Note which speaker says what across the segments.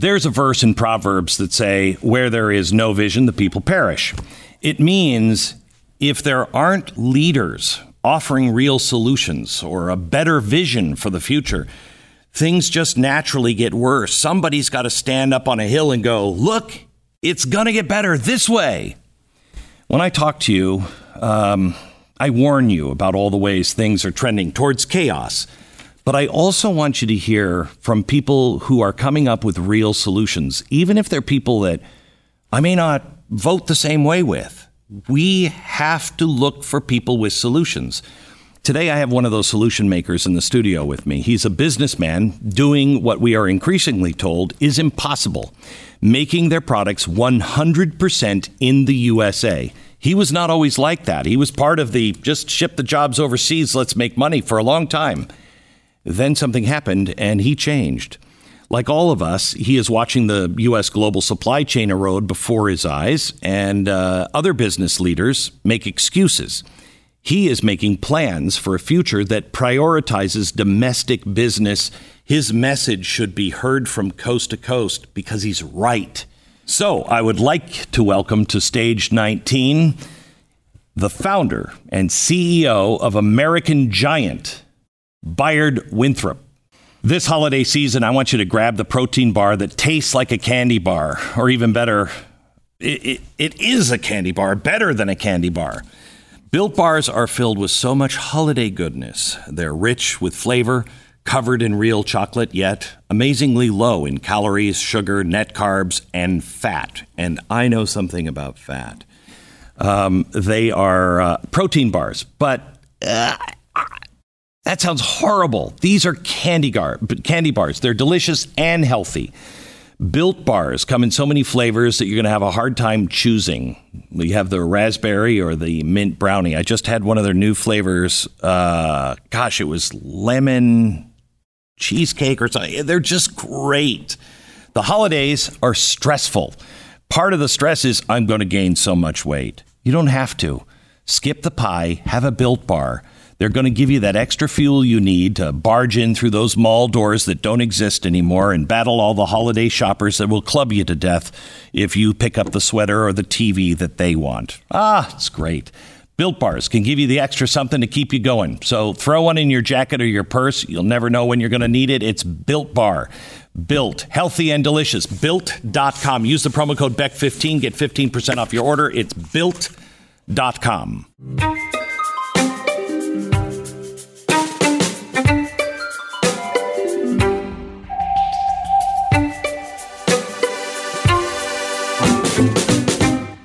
Speaker 1: There's a verse in Proverbs that say, Where there is no vision, the people perish. It means if there aren't leaders offering real solutions or a better vision for the future, things just naturally get worse. Somebody's got to stand up on a hill and go, Look, it's going to get better this way. When I talk to you, um, I warn you about all the ways things are trending towards chaos. But I also want you to hear from people who are coming up with real solutions, even if they're people that I may not vote the same way with. We have to look for people with solutions. Today, I have one of those solution makers in the studio with me. He's a businessman doing what we are increasingly told is impossible making their products 100% in the USA. He was not always like that. He was part of the just ship the jobs overseas, let's make money for a long time. Then something happened and he changed. Like all of us, he is watching the U.S. global supply chain erode before his eyes, and uh, other business leaders make excuses. He is making plans for a future that prioritizes domestic business. His message should be heard from coast to coast because he's right. So I would like to welcome to stage 19 the founder and CEO of American Giant, Bayard Winthrop. This holiday season, I want you to grab the protein bar that tastes like a candy bar, or even better, it, it, it is a candy bar, better than a candy bar. Built bars are filled with so much holiday goodness. They're rich with flavor, covered in real chocolate, yet amazingly low in calories, sugar, net carbs, and fat. And I know something about fat. Um, they are uh, protein bars, but uh, that sounds horrible. These are candy, gar- candy bars. They're delicious and healthy. Built bars come in so many flavors that you're going to have a hard time choosing. You have the raspberry or the mint brownie. I just had one of their new flavors. Uh, gosh, it was lemon cheesecake or something. They're just great. The holidays are stressful. Part of the stress is I'm going to gain so much weight. You don't have to. Skip the pie, have a built bar. They're going to give you that extra fuel you need to barge in through those mall doors that don't exist anymore and battle all the holiday shoppers that will club you to death if you pick up the sweater or the TV that they want. Ah, it's great. Built bars can give you the extra something to keep you going. So throw one in your jacket or your purse. You'll never know when you're going to need it. It's Built Bar. Built, healthy and delicious. Built.com. Use the promo code BECK15, get 15% off your order. It's built.com.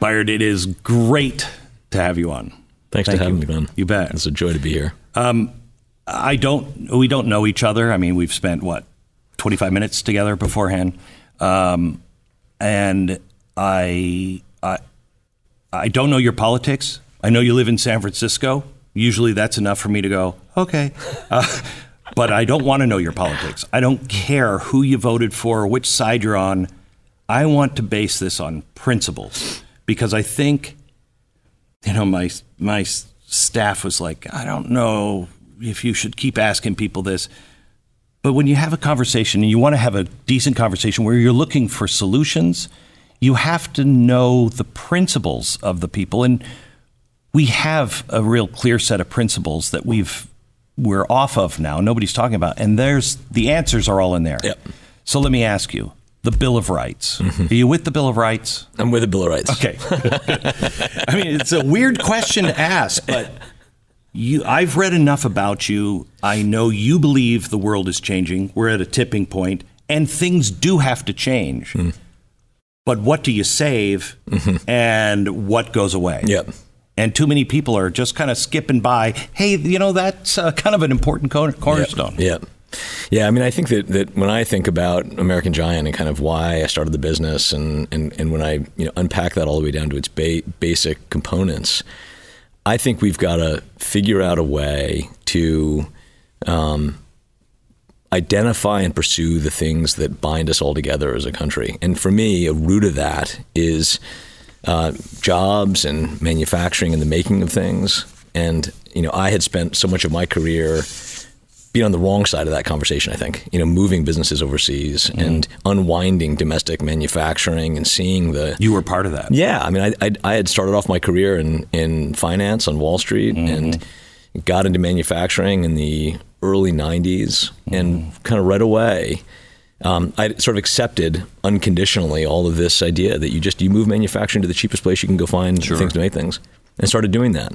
Speaker 1: Bayard, it is great to have you on.
Speaker 2: Thanks Thank for having you. me, Ben.
Speaker 1: You bet.
Speaker 2: It's a joy to be here.
Speaker 1: Um, I don't. We don't know each other. I mean, we've spent what twenty five minutes together beforehand, um, and I, I, I don't know your politics. I know you live in San Francisco. Usually, that's enough for me to go okay. Uh, but I don't want to know your politics. I don't care who you voted for or which side you're on. I want to base this on principles because I think, you know, my my staff was like, I don't know if you should keep asking people this, but when you have a conversation and you want to have a decent conversation where you're looking for solutions, you have to know the principles of the people, and we have a real clear set of principles that we've we're off of now. Nobody's talking about, and there's the answers are all in there.
Speaker 2: Yep.
Speaker 1: So let me ask you the Bill of Rights. Mm-hmm. Are you with the Bill of Rights?
Speaker 2: I'm with the Bill of Rights.
Speaker 1: Okay. I mean, it's a weird question to ask, but you, I've read enough about you. I know you believe the world is changing. We're at a tipping point, and things do have to change. Mm. But what do you save, mm-hmm. and what goes away?
Speaker 2: Yep.
Speaker 1: And too many people are just kind of skipping by. Hey, you know that's uh, kind of an important cornerstone.
Speaker 2: Yep. yep. Yeah, I mean, I think that, that when I think about American Giant and kind of why I started the business, and, and, and when I you know unpack that all the way down to its ba- basic components, I think we've got to figure out a way to um, identify and pursue the things that bind us all together as a country. And for me, a root of that is uh, jobs and manufacturing and the making of things. And you know, I had spent so much of my career being on the wrong side of that conversation. I think you know, moving businesses overseas mm. and unwinding domestic manufacturing and seeing the.
Speaker 1: You were part of that.
Speaker 2: Yeah, I mean, I I, I had started off my career in in finance on Wall Street mm-hmm. and got into manufacturing in the early '90s, mm-hmm. and kind of right away. Um, I sort of accepted unconditionally all of this idea that you just you move manufacturing to the cheapest place you can go find sure. things to make things, and started doing that,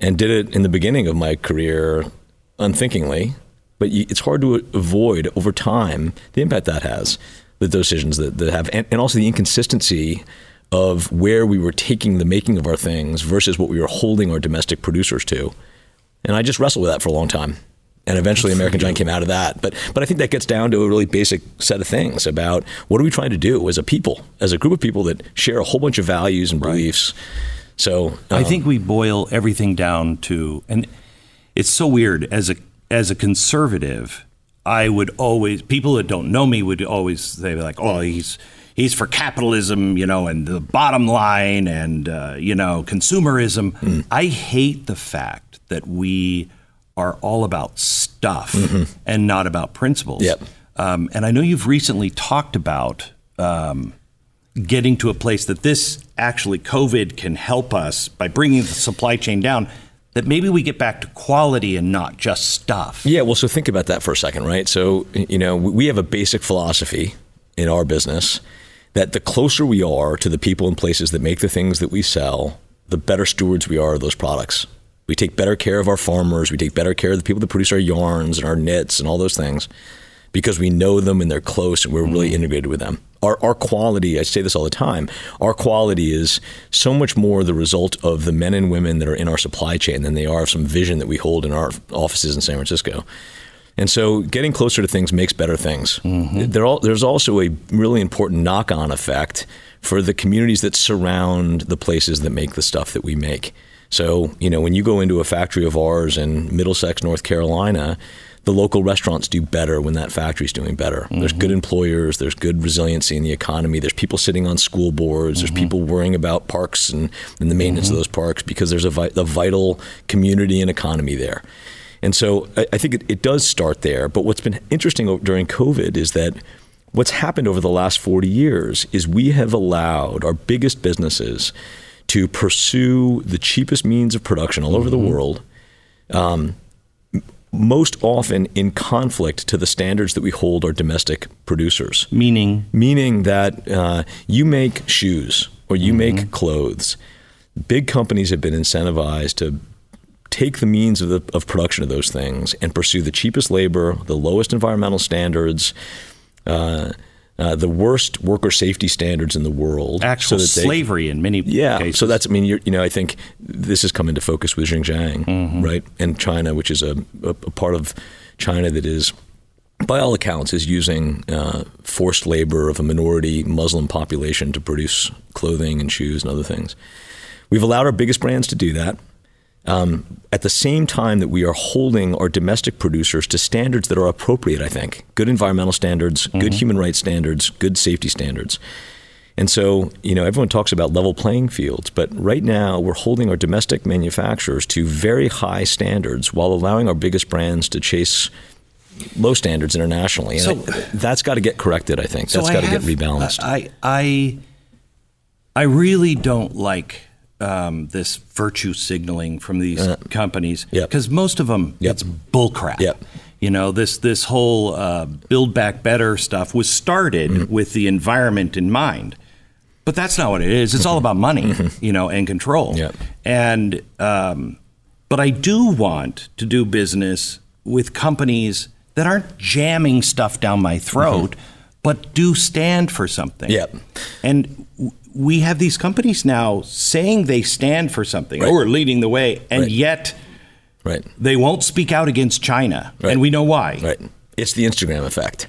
Speaker 2: and did it in the beginning of my career unthinkingly, but you, it's hard to avoid over time the impact that has, the decisions that, that have, and, and also the inconsistency of where we were taking the making of our things versus what we were holding our domestic producers to. And I just wrestled with that for a long time. And eventually American Giant came out of that. But but I think that gets down to a really basic set of things about what are we trying to do as a people, as a group of people that share a whole bunch of values and beliefs. So um,
Speaker 1: I think we boil everything down to and it's so weird as a as a conservative, I would always people that don't know me would always say like, "Oh, he's he's for capitalism, you know, and the bottom line, and uh, you know, consumerism." Mm. I hate the fact that we are all about stuff mm-hmm. and not about principles.
Speaker 2: Yep.
Speaker 1: Um, and I know you've recently talked about um, getting to a place that this actually COVID can help us by bringing the supply chain down that maybe we get back to quality and not just stuff.
Speaker 2: Yeah, well, so think about that for a second, right? So, you know, we have a basic philosophy in our business that the closer we are to the people and places that make the things that we sell, the better stewards we are of those products. We take better care of our farmers, we take better care of the people that produce our yarns and our knits and all those things because we know them and they're close and we're really mm-hmm. integrated with them our, our quality, I say this all the time, our quality is so much more the result of the men and women that are in our supply chain than they are of some vision that we hold in our offices in San Francisco. And so getting closer to things makes better things. Mm-hmm. All, there's also a really important knock on effect for the communities that surround the places that make the stuff that we make. So, you know, when you go into a factory of ours in Middlesex, North Carolina, the local restaurants do better when that factory's doing better. Mm-hmm. There's good employers, there's good resiliency in the economy, there's people sitting on school boards, mm-hmm. there's people worrying about parks and, and the maintenance mm-hmm. of those parks because there's a, vi- a, vital community and economy there. And so I, I think it, it does start there. But what's been interesting during COVID is that what's happened over the last 40 years is we have allowed our biggest businesses to pursue the cheapest means of production all over the mm-hmm. world. Um, most often in conflict to the standards that we hold our domestic producers.
Speaker 1: Meaning?
Speaker 2: Meaning that uh, you make shoes or you mm-hmm. make clothes. Big companies have been incentivized to take the means of, the, of production of those things and pursue the cheapest labor, the lowest environmental standards. Uh, uh, the worst worker safety standards in the world.
Speaker 1: Actual so slavery in many places.
Speaker 2: yeah,
Speaker 1: cases.
Speaker 2: so that's I mean you know I think this has come into focus with Xinjiang, mm-hmm. right, and China, which is a, a, a, part of China that is. By all accounts, is using uh, forced labor of a minority Muslim population to produce clothing and shoes and other things. We've allowed our biggest brands to do that. Um, at the same time that we are holding our domestic producers to standards that are appropriate, I think good environmental standards, mm-hmm. good human rights standards, good safety standards. And so, you know, everyone talks about level playing fields, but right now we're holding our domestic manufacturers to very high standards while allowing our biggest brands to chase low standards internationally. And so, I, that's got to get corrected, I think. So that's got to get rebalanced.
Speaker 1: I, I, I really don't like um, this virtue signaling from these uh, companies because
Speaker 2: yep.
Speaker 1: most of them
Speaker 2: yep.
Speaker 1: it's bullcrap.
Speaker 2: Yep.
Speaker 1: You know this this whole uh, build back better stuff was started mm-hmm. with the environment in mind, but that's not what it is. It's all about money, mm-hmm. you know, and control.
Speaker 2: Yep.
Speaker 1: And um, but I do want to do business with companies that aren't jamming stuff down my throat, mm-hmm. but do stand for something.
Speaker 2: Yep.
Speaker 1: And we have these companies now saying they stand for something right. or leading the way, and
Speaker 2: right.
Speaker 1: yet
Speaker 2: right.
Speaker 1: they won't speak out against China,
Speaker 2: right.
Speaker 1: and we know why.
Speaker 2: Right. It's the Instagram effect.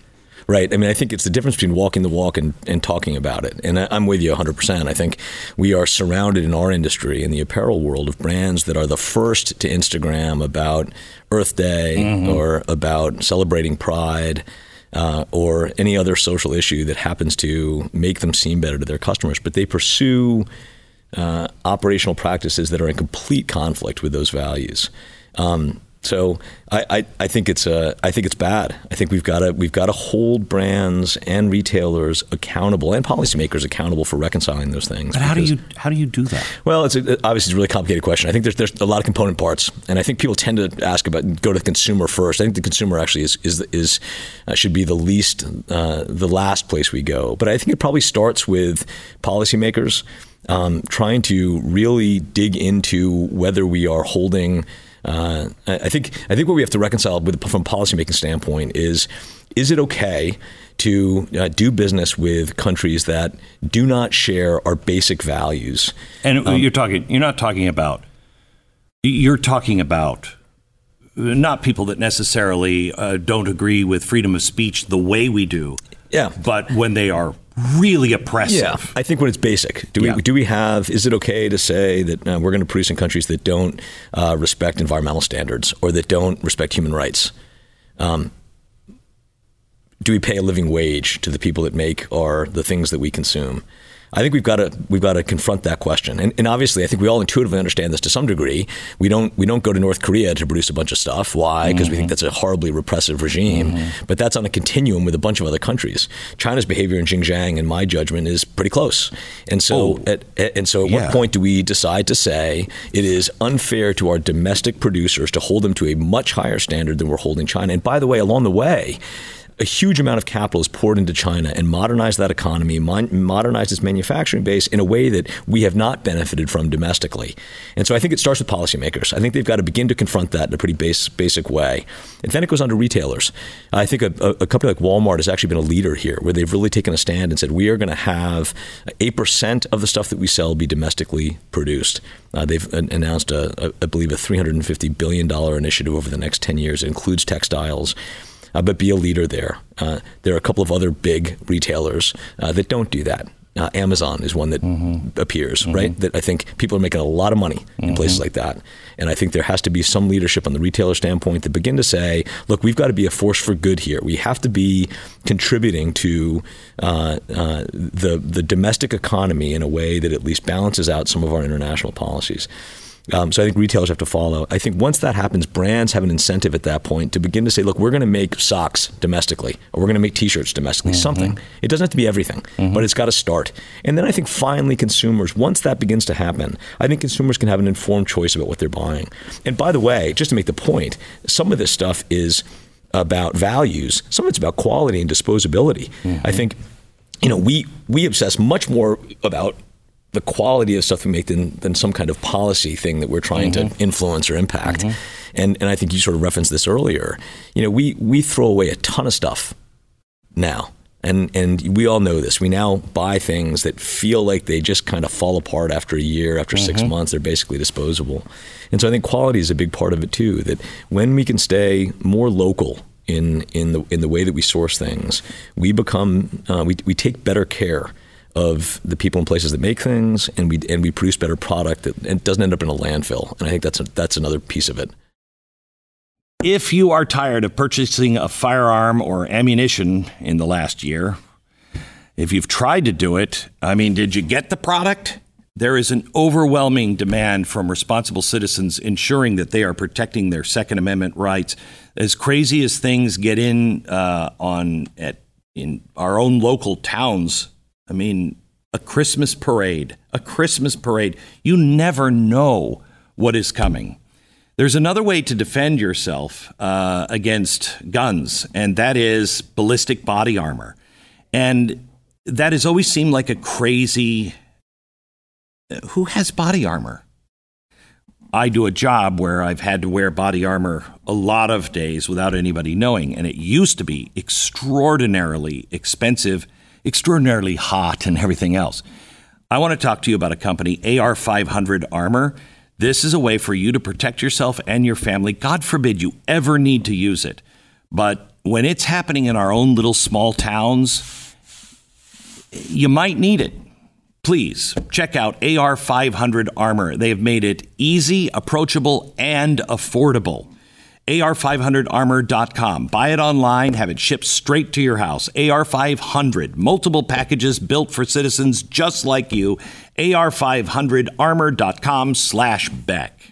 Speaker 2: Right. I mean, I think it's the difference between walking the walk and, and talking about it. And I, am with you 100%. I think we are surrounded in our industry, in the apparel world, of brands that are the first to Instagram about Earth Day mm-hmm. or about celebrating Pride uh, or any other social issue that happens to make them seem better to their customers, but they pursue uh, operational practices that are in complete conflict with those values. Um, So I, I, I, think it's a, I think it's bad. I think we've got to we've got to hold brands and retailers accountable and policymakers accountable for reconciling those things.
Speaker 1: But how do you how do you do that?
Speaker 2: Well, it's a, obviously it's a really complicated question. I think there's there's a lot of component parts, and I think people tend to ask about go to the consumer first. I think the consumer actually is is is uh, should be the least uh, the last place we go. But I think it probably starts with policymakers. Um, trying to really dig into whether we are holding uh, I think I think what we have to reconcile with from a policymaking standpoint is is it okay to uh, do business with countries that do not share our basic values?
Speaker 1: And um, you're talking you're not talking about you're talking about not people that necessarily uh, don't agree with freedom of speech the way we do.
Speaker 2: Yeah.
Speaker 1: But when they are really oppressive.
Speaker 2: Yeah, I think when it's basic, do yeah. we do we have? Is it okay to say that uh, we're going to produce in countries that don't uh, respect environmental standards or that don't respect human rights? Um, do we pay a living wage to the people that make our the things that we consume? I think we've got to we've got to confront that question. And, and, obviously, I think we all intuitively understand this to some degree. We don't we don't go to North Korea to produce a bunch of stuff. Why? Because mm-hmm. we think mm-hmm. that's a horribly repressive regime. Mm-hmm. But that's on a continuum with a bunch of other countries. China's behavior in Xinjiang, in my judgment, is pretty close. And so, oh, at, and so, at yeah. what point do we decide to say it is unfair to our domestic producers to hold them to a much higher standard than we're holding China? And by the way, along the way a huge amount of capital is poured into China and modernized that economy, modernized its manufacturing base in a way that we have not benefited from domestically. And so I think it starts with policymakers. I think they've got to begin to confront that in a pretty base, basic way. And then it goes on to retailers. I think a, a company like Walmart has actually been a leader here, where they've really taken a stand and said, we are going to have 8% of the stuff that we sell be domestically produced. Uh, they've announced, a, a, I believe, a $350 billion initiative over the next 10 years. It includes textiles uh, but be a leader there. Uh, there are a couple of other big retailers uh, that don't do that. Uh, Amazon is one that mm-hmm. appears, mm-hmm. right? That I think people are making a lot of money in mm-hmm. places like that. And I think there has to be some leadership on the retailer standpoint to begin to say, look, we've got to be a force for good here. We have to be contributing to uh, uh, the, the domestic economy in a way that at least balances out some of our international policies. Um, so I think retailers have to follow. I think once that happens, brands have an incentive at that point to begin to say, look, we're going to make socks domestically, or we're going to make T-shirts domestically. Mm-hmm. Something. It doesn't have to be everything, mm-hmm. but it's got to start. And then I think finally, consumers, once that begins to happen, I think consumers can have an informed choice about what they're buying. And by the way, just to make the point, some of this stuff is about values. Some of it's about quality and disposability. Mm-hmm. I think you know, we we obsess much more about the quality of stuff we make than, than some kind of policy thing that we're trying mm-hmm. to influence or impact. Mm-hmm. And and I think you sort of referenced this earlier. You know, we we throw away a ton of stuff now. And and we all know this. We now buy things that feel like they just kind of fall apart after a year, after mm-hmm. six months, they're basically disposable. And so I think quality is a big part of it too. That when we can stay more local in in the in the way that we source things, we become uh, we we take better care of the people and places that make things, and we and we produce better product that and doesn't end up in a landfill. And I think that's a, that's another piece of it.
Speaker 1: If you are tired of purchasing a firearm or ammunition in the last year, if you've tried to do it, I mean, did you get the product? There is an overwhelming demand from responsible citizens ensuring that they are protecting their Second Amendment rights. As crazy as things get in uh, on at in our own local towns I mean, a Christmas parade, a Christmas parade. You never know what is coming. There's another way to defend yourself uh, against guns, and that is ballistic body armor. And that has always seemed like a crazy. Who has body armor? I do a job where I've had to wear body armor a lot of days without anybody knowing, and it used to be extraordinarily expensive extraordinarily hot and everything else. I want to talk to you about a company, AR500 Armor. This is a way for you to protect yourself and your family. God forbid you ever need to use it. But when it's happening in our own little small towns, you might need it. Please check out AR500 Armor. They have made it easy, approachable, and affordable. AR500armor.com. Buy it online, have it shipped straight to your house. AR500, multiple packages built for citizens just like you. AR500armor.com slash Beck.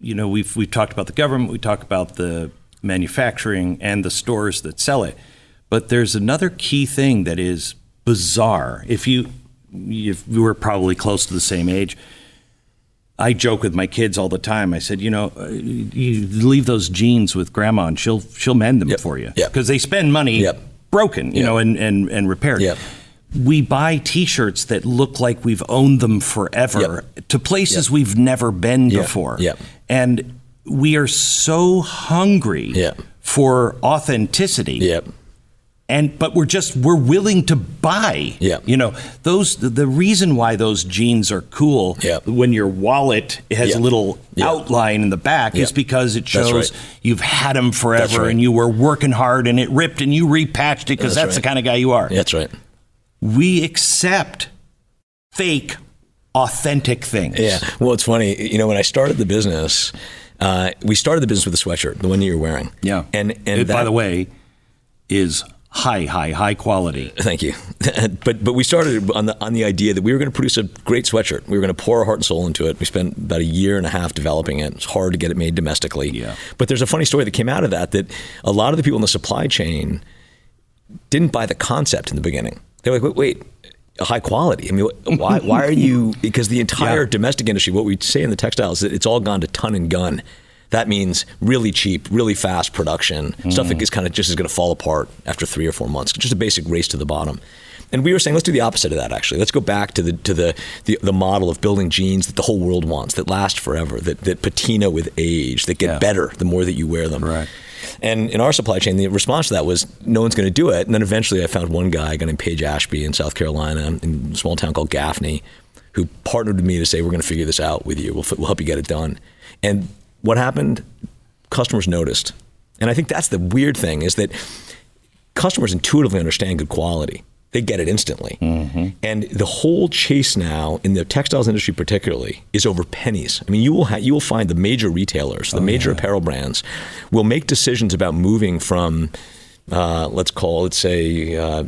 Speaker 1: you know, we've we've talked about the government, we talk about the manufacturing and the stores that sell it, but there's another key thing that is bizarre. If you if you were probably close to the same age, I joke with my kids all the time. I said, you know, uh, you leave those jeans with grandma, and she'll she'll mend them
Speaker 2: Yep.
Speaker 1: for you
Speaker 2: Yep.
Speaker 1: because they spend money
Speaker 2: Yep.
Speaker 1: broken, you
Speaker 2: Yep.
Speaker 1: know, and and and repaired.
Speaker 2: Yep.
Speaker 1: We buy T-shirts that look like we've owned them forever to places
Speaker 2: Yep.
Speaker 1: we've never been
Speaker 2: Yep.
Speaker 1: before,
Speaker 2: Yep.
Speaker 1: and we are so hungry
Speaker 2: Yep.
Speaker 1: for authenticity
Speaker 2: Yep.
Speaker 1: And but we're just we're willing to buy
Speaker 2: Yeah.
Speaker 1: you know those the, the reason why those jeans are cool
Speaker 2: Yeah.
Speaker 1: when your wallet has
Speaker 2: Yeah.
Speaker 1: a little
Speaker 2: Yeah.
Speaker 1: outline in the back is because it shows
Speaker 2: right.
Speaker 1: you've had them forever
Speaker 2: right.
Speaker 1: and you were working hard and it ripped and you repatched it because
Speaker 2: That's
Speaker 1: that's, the kind of guy you are
Speaker 2: That's right.
Speaker 1: we accept fake authentic things
Speaker 2: Yeah. Well, it's funny. You know, when I started the business, uh, we started the business with a sweatshirt, the one that you're wearing.
Speaker 1: yeah
Speaker 2: And and
Speaker 1: it, by the way is high high high quality
Speaker 2: Thank you. but but we started on the on the idea that we were going to produce a great sweatshirt. We were going to pour our heart and soul into it. We spent about a year and a half developing it. It's hard to get it made domestically.
Speaker 1: Yeah.
Speaker 2: But there's a funny story that came out of that that a lot of the people in the supply chain didn't buy the concept in the beginning. They're like, wait, wait. High quality. I mean, why? Why are you? Because the entire
Speaker 1: Yeah.
Speaker 2: domestic industry, what we say in the textiles, that it's all gone to ton and gun. That means really cheap, really fast production stuff that mm. is kind of just is going to fall apart after three or four months. Just a basic race to the bottom. And we were saying, let's do the opposite of that. Actually, let's go back to the to the the, the model of building jeans that the whole world wants, that last forever, that that patina with age, that get
Speaker 1: Yeah.
Speaker 2: better the more that you wear them.
Speaker 1: Correct.
Speaker 2: And in our supply chain, the response to that was no one's going to do it. And then eventually I found one guy, a guy named Paige Ashby in South Carolina, in a small town called Gaffney, who partnered with me to say, we're going to figure this out with you. We'll, f- we'll help you get it done. And what happened? Customers noticed. And I think that's the weird thing is that customers intuitively understand good quality. They get it instantly. And the whole chase now in the textiles industry, particularly, is over pennies. I mean, you will ha- you will find the major retailers, the major apparel brands, will make decisions about moving from, uh, let's call, let's say, uh,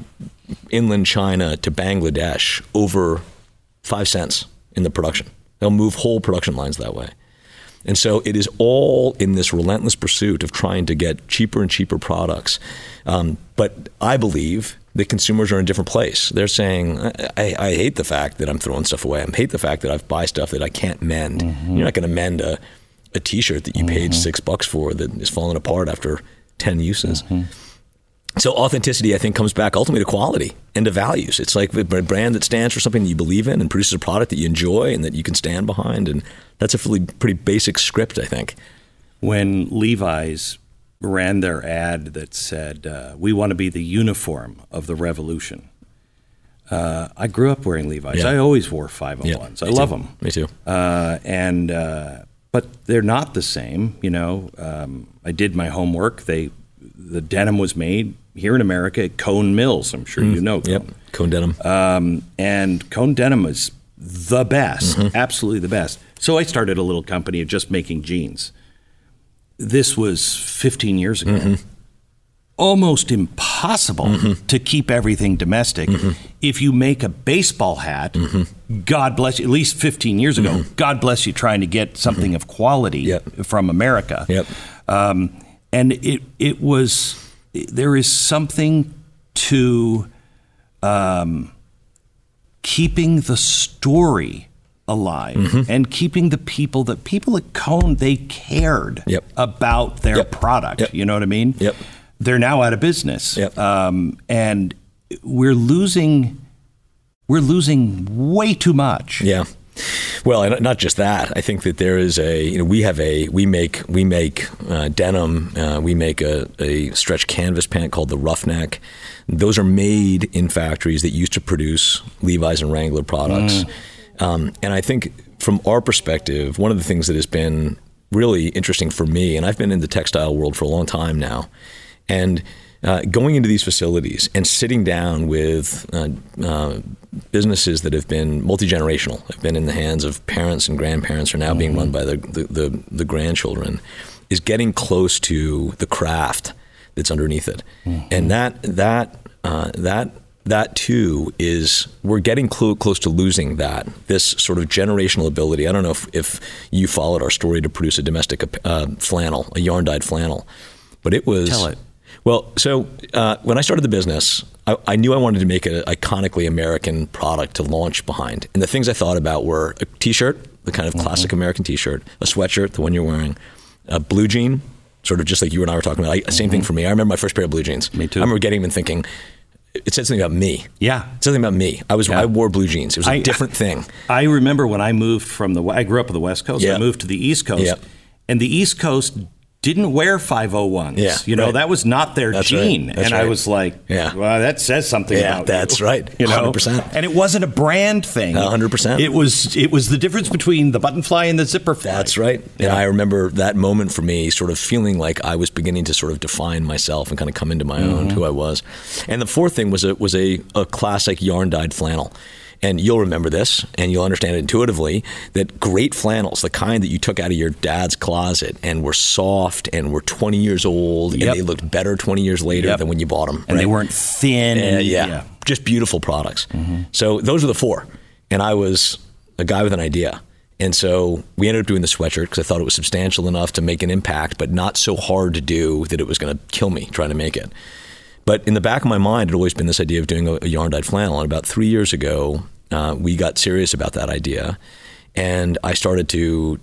Speaker 2: inland China to Bangladesh over five cents in the production. They'll move whole production lines that way. And so it is all in this relentless pursuit of trying to get cheaper and cheaper products. Um, but I believe that consumers are in a different place. They're saying, I, I, hate the fact that I'm throwing stuff away. I hate the fact that I buy stuff that I can't mend. Mm-hmm. You're not going to mend a, a t-shirt that you paid mm-hmm. six bucks for that is falling apart after 10 uses. Mm-hmm. So authenticity, I think, comes back ultimately to quality and to values. It's like a brand that stands for something that you believe in and produces a product that you enjoy and that you can stand behind. And that's a really pretty basic script, I think.
Speaker 1: when Levi's ran their ad that said, uh, "We want to be the uniform of the revolution." Uh, I grew up wearing Levi's.
Speaker 2: Yeah.
Speaker 1: I always wore 501s. I love
Speaker 2: too.
Speaker 1: them.
Speaker 2: Me too.
Speaker 1: Uh, and uh, but they're not the same. You know, um, I did my homework. They the denim was made here in America at Cone Mills. I'm sure you know.
Speaker 2: Mm. Yep.
Speaker 1: Cone.
Speaker 2: Cone denim.
Speaker 1: Um, and Cone Denim is the best,
Speaker 2: Mm-hmm.
Speaker 1: absolutely the best. So I started a little company of just making jeans. This was 15 years ago.
Speaker 2: Mm-hmm.
Speaker 1: Almost impossible to keep everything domestic.
Speaker 2: Mm-hmm.
Speaker 1: If you make a baseball hat, God bless you, at least 15 years ago, God bless you trying to get something of quality
Speaker 2: Mm-hmm. Yep.
Speaker 1: from America.
Speaker 2: Yep.
Speaker 1: Um, and it, it was, there is something to um, keeping the story alive
Speaker 2: Mm-hmm.
Speaker 1: and keeping the people that people at Cone they cared
Speaker 2: Yep.
Speaker 1: about their
Speaker 2: Yep.
Speaker 1: product.
Speaker 2: Yep.
Speaker 1: You know what I mean?
Speaker 2: Yep.
Speaker 1: They're now out of business. Um, and we're losing we're losing way too much.
Speaker 2: Yeah. Well, and not just that. I think that there is a you know we have a we make we make uh, denim. Uh, we make a, a stretch canvas pant called the Roughneck. Those are made in factories that used to produce Levi's and Wrangler products. Um, and I think from our perspective, one of the things that has been really interesting for me, and I've been in the textile world for a long time now, and uh, going into these facilities and sitting down with uh, uh, businesses that have been multi generational, have been in the hands of parents and grandparents, are now being run by the, the, the, the grandchildren, is getting close to the craft that's underneath it, and that that uh, that that too is we're getting clo- close to losing that this sort of generational ability. I don't know if, if you followed our story to produce a domestic uh, flannel, a yarn dyed flannel, but it was.
Speaker 1: Tell it.
Speaker 2: Well, so uh, when I started the business, I, I, knew I wanted to make an iconically American product to launch behind, and the things I thought about were a T-shirt, the kind of classic mm-hmm. American T-shirt, a sweatshirt, the one you're wearing, a blue jean, sort of just like you and I were talking about. I, same mm-hmm. thing for me. I remember my first pair of blue jeans.
Speaker 1: Me too.
Speaker 2: I remember getting them and thinking, it said something about me.
Speaker 1: Yeah,
Speaker 2: it said something about me. I was yeah. I wore blue jeans. It was a I, different thing.
Speaker 1: I remember when I moved from the I grew up on the West Coast. Yeah. I moved to the East Coast,
Speaker 2: yeah.
Speaker 1: and the East Coast didn't wear 501s.
Speaker 2: Yeah,
Speaker 1: you know,
Speaker 2: right.
Speaker 1: that was not their
Speaker 2: that's
Speaker 1: gene.
Speaker 2: Right. and
Speaker 1: right. I was like,
Speaker 2: yeah.
Speaker 1: well, that says something
Speaker 2: yeah,
Speaker 1: about
Speaker 2: that's
Speaker 1: you.
Speaker 2: right.
Speaker 1: You know?
Speaker 2: 100%.
Speaker 1: And it wasn't a brand thing.
Speaker 2: 100%.
Speaker 1: It was it was the difference between the button fly and the zipper fly.
Speaker 2: That's right. Yeah. And I remember that moment for me sort of feeling like I was beginning to sort of define myself and kind of come into my mm-hmm. own who I was. And the fourth thing was a was a, a classic yarn dyed flannel. And you'll remember this and you'll understand intuitively that great flannels, the kind that you took out of your dad's closet and were soft and were 20 years old
Speaker 1: yep.
Speaker 2: and they looked better 20 years later
Speaker 1: yep.
Speaker 2: than when you bought them.
Speaker 1: And right? they weren't thin.
Speaker 2: And, yeah, yeah, Just beautiful products. Mm-hmm. So those are the four. And I was a guy with an idea. And so we ended up doing the sweatshirt because I thought it was substantial enough to make an impact, but not so hard to do that it was going to kill me trying to make it. But in the back of my mind, it had always been this idea of doing a, a yarn dyed flannel. And about three years ago, uh, we got serious about that idea. And I started to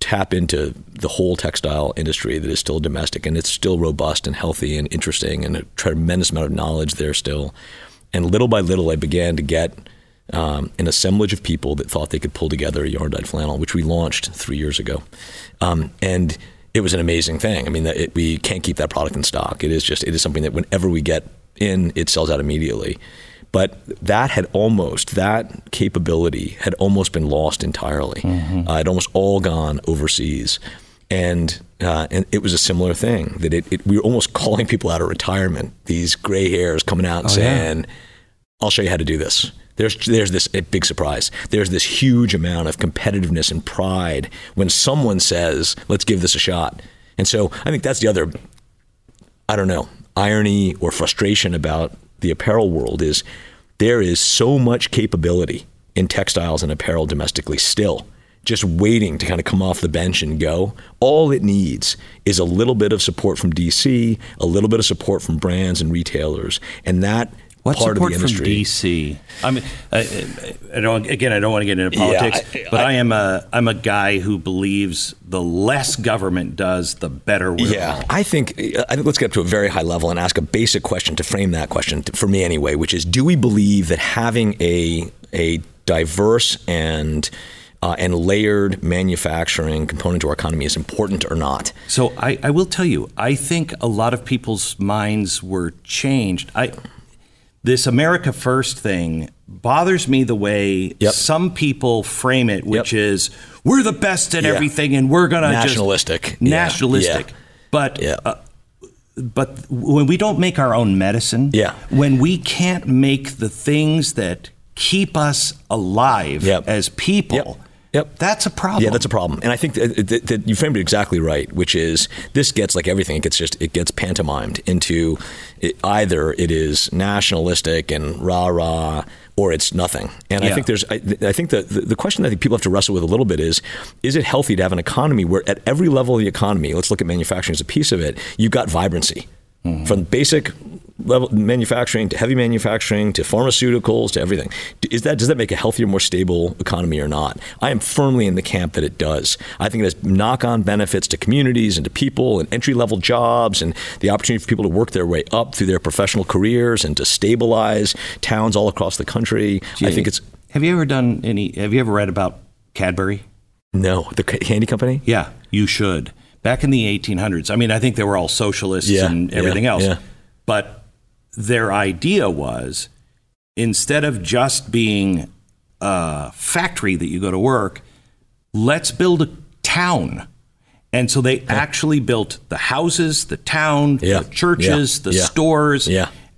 Speaker 2: tap into the whole textile industry that is still domestic and it's still robust and healthy and interesting and a tremendous amount of knowledge there still. And little by little, I began to get um, an assemblage of people that thought they could pull together a yarn dyed flannel, which we launched three years ago. Um, and it was an amazing thing. I mean, it, we can't keep that product in stock. It is just, it is something that whenever we get in, it sells out immediately. But that had almost, that capability had almost been lost entirely. Mm-hmm. Uh, it almost all gone overseas. And uh, and it was a similar thing that it, it, we were almost calling people out of retirement. These gray hairs coming out and oh, saying, yeah. "I'll show you how to do this." There's there's this big surprise. There's this huge amount of competitiveness and pride when someone says, "Let's give this a shot." And so I think that's the other, I don't know, irony or frustration about the apparel world is there is so much capability in textiles and apparel domestically still just waiting to kind of come off the bench and go. All it needs is a little bit of support from DC, a little bit of support from brands and retailers, and that
Speaker 1: what
Speaker 2: part
Speaker 1: support
Speaker 2: of the industry.
Speaker 1: from DC? I mean, I, I, don't. Again, I don't want to get into politics, yeah, I, but I, am a I'm a guy who believes the less government does, the better. We're
Speaker 2: yeah, I think. I think let's get up to a very high level and ask a basic question to frame that question to, for me anyway, which is: Do we believe that having a a diverse and uh, and layered manufacturing component to our economy is important or not?
Speaker 1: So I, I will tell you, I think a lot of people's minds were changed. I this America First thing bothers me the way
Speaker 2: yep.
Speaker 1: some people frame it, which yep. is we're the best at
Speaker 2: yeah.
Speaker 1: everything and we're going to
Speaker 2: nationalistic,
Speaker 1: just, nationalistic.
Speaker 2: Yeah.
Speaker 1: But yeah. Uh, but when we don't make our own medicine,
Speaker 2: yeah.
Speaker 1: when we can't make the things that keep us alive
Speaker 2: yep.
Speaker 1: as people,
Speaker 2: Yep.
Speaker 1: That's a problem.
Speaker 2: Yeah, that's a problem. And I think that, that, that, you framed it exactly right, which is this gets like everything. It gets just it gets pantomimed into it, either it is nationalistic and rah rah, or it's nothing. And yeah. I think there's I, I think the, the, the question I think people have to wrestle with a little bit is is it healthy to have an economy where at every level of the economy, let's look at manufacturing as a piece of it, you've got vibrancy. Mm-hmm. From basic level manufacturing to heavy manufacturing to pharmaceuticals to everything. Is that does that make a healthier, more stable economy or not? I am firmly in the camp that it does. I think it has knock-on benefits to communities and to people and entry-level jobs and the opportunity for people to work their way up through their professional careers and to stabilize towns all across the country.
Speaker 1: Gee,
Speaker 2: I think it's.
Speaker 1: Have you ever done any? Have you ever read about Cadbury?
Speaker 2: No, the candy company.
Speaker 1: Yeah, you should. Back in the 1800s, I mean, I think they were all socialists
Speaker 2: yeah,
Speaker 1: and everything
Speaker 2: yeah,
Speaker 1: else.
Speaker 2: Yeah.
Speaker 1: But their idea was instead of just being a factory that you go to work, let's build a town. And so they actually built the houses, the town,
Speaker 2: yeah.
Speaker 1: the churches,
Speaker 2: yeah.
Speaker 1: the
Speaker 2: yeah.
Speaker 1: stores,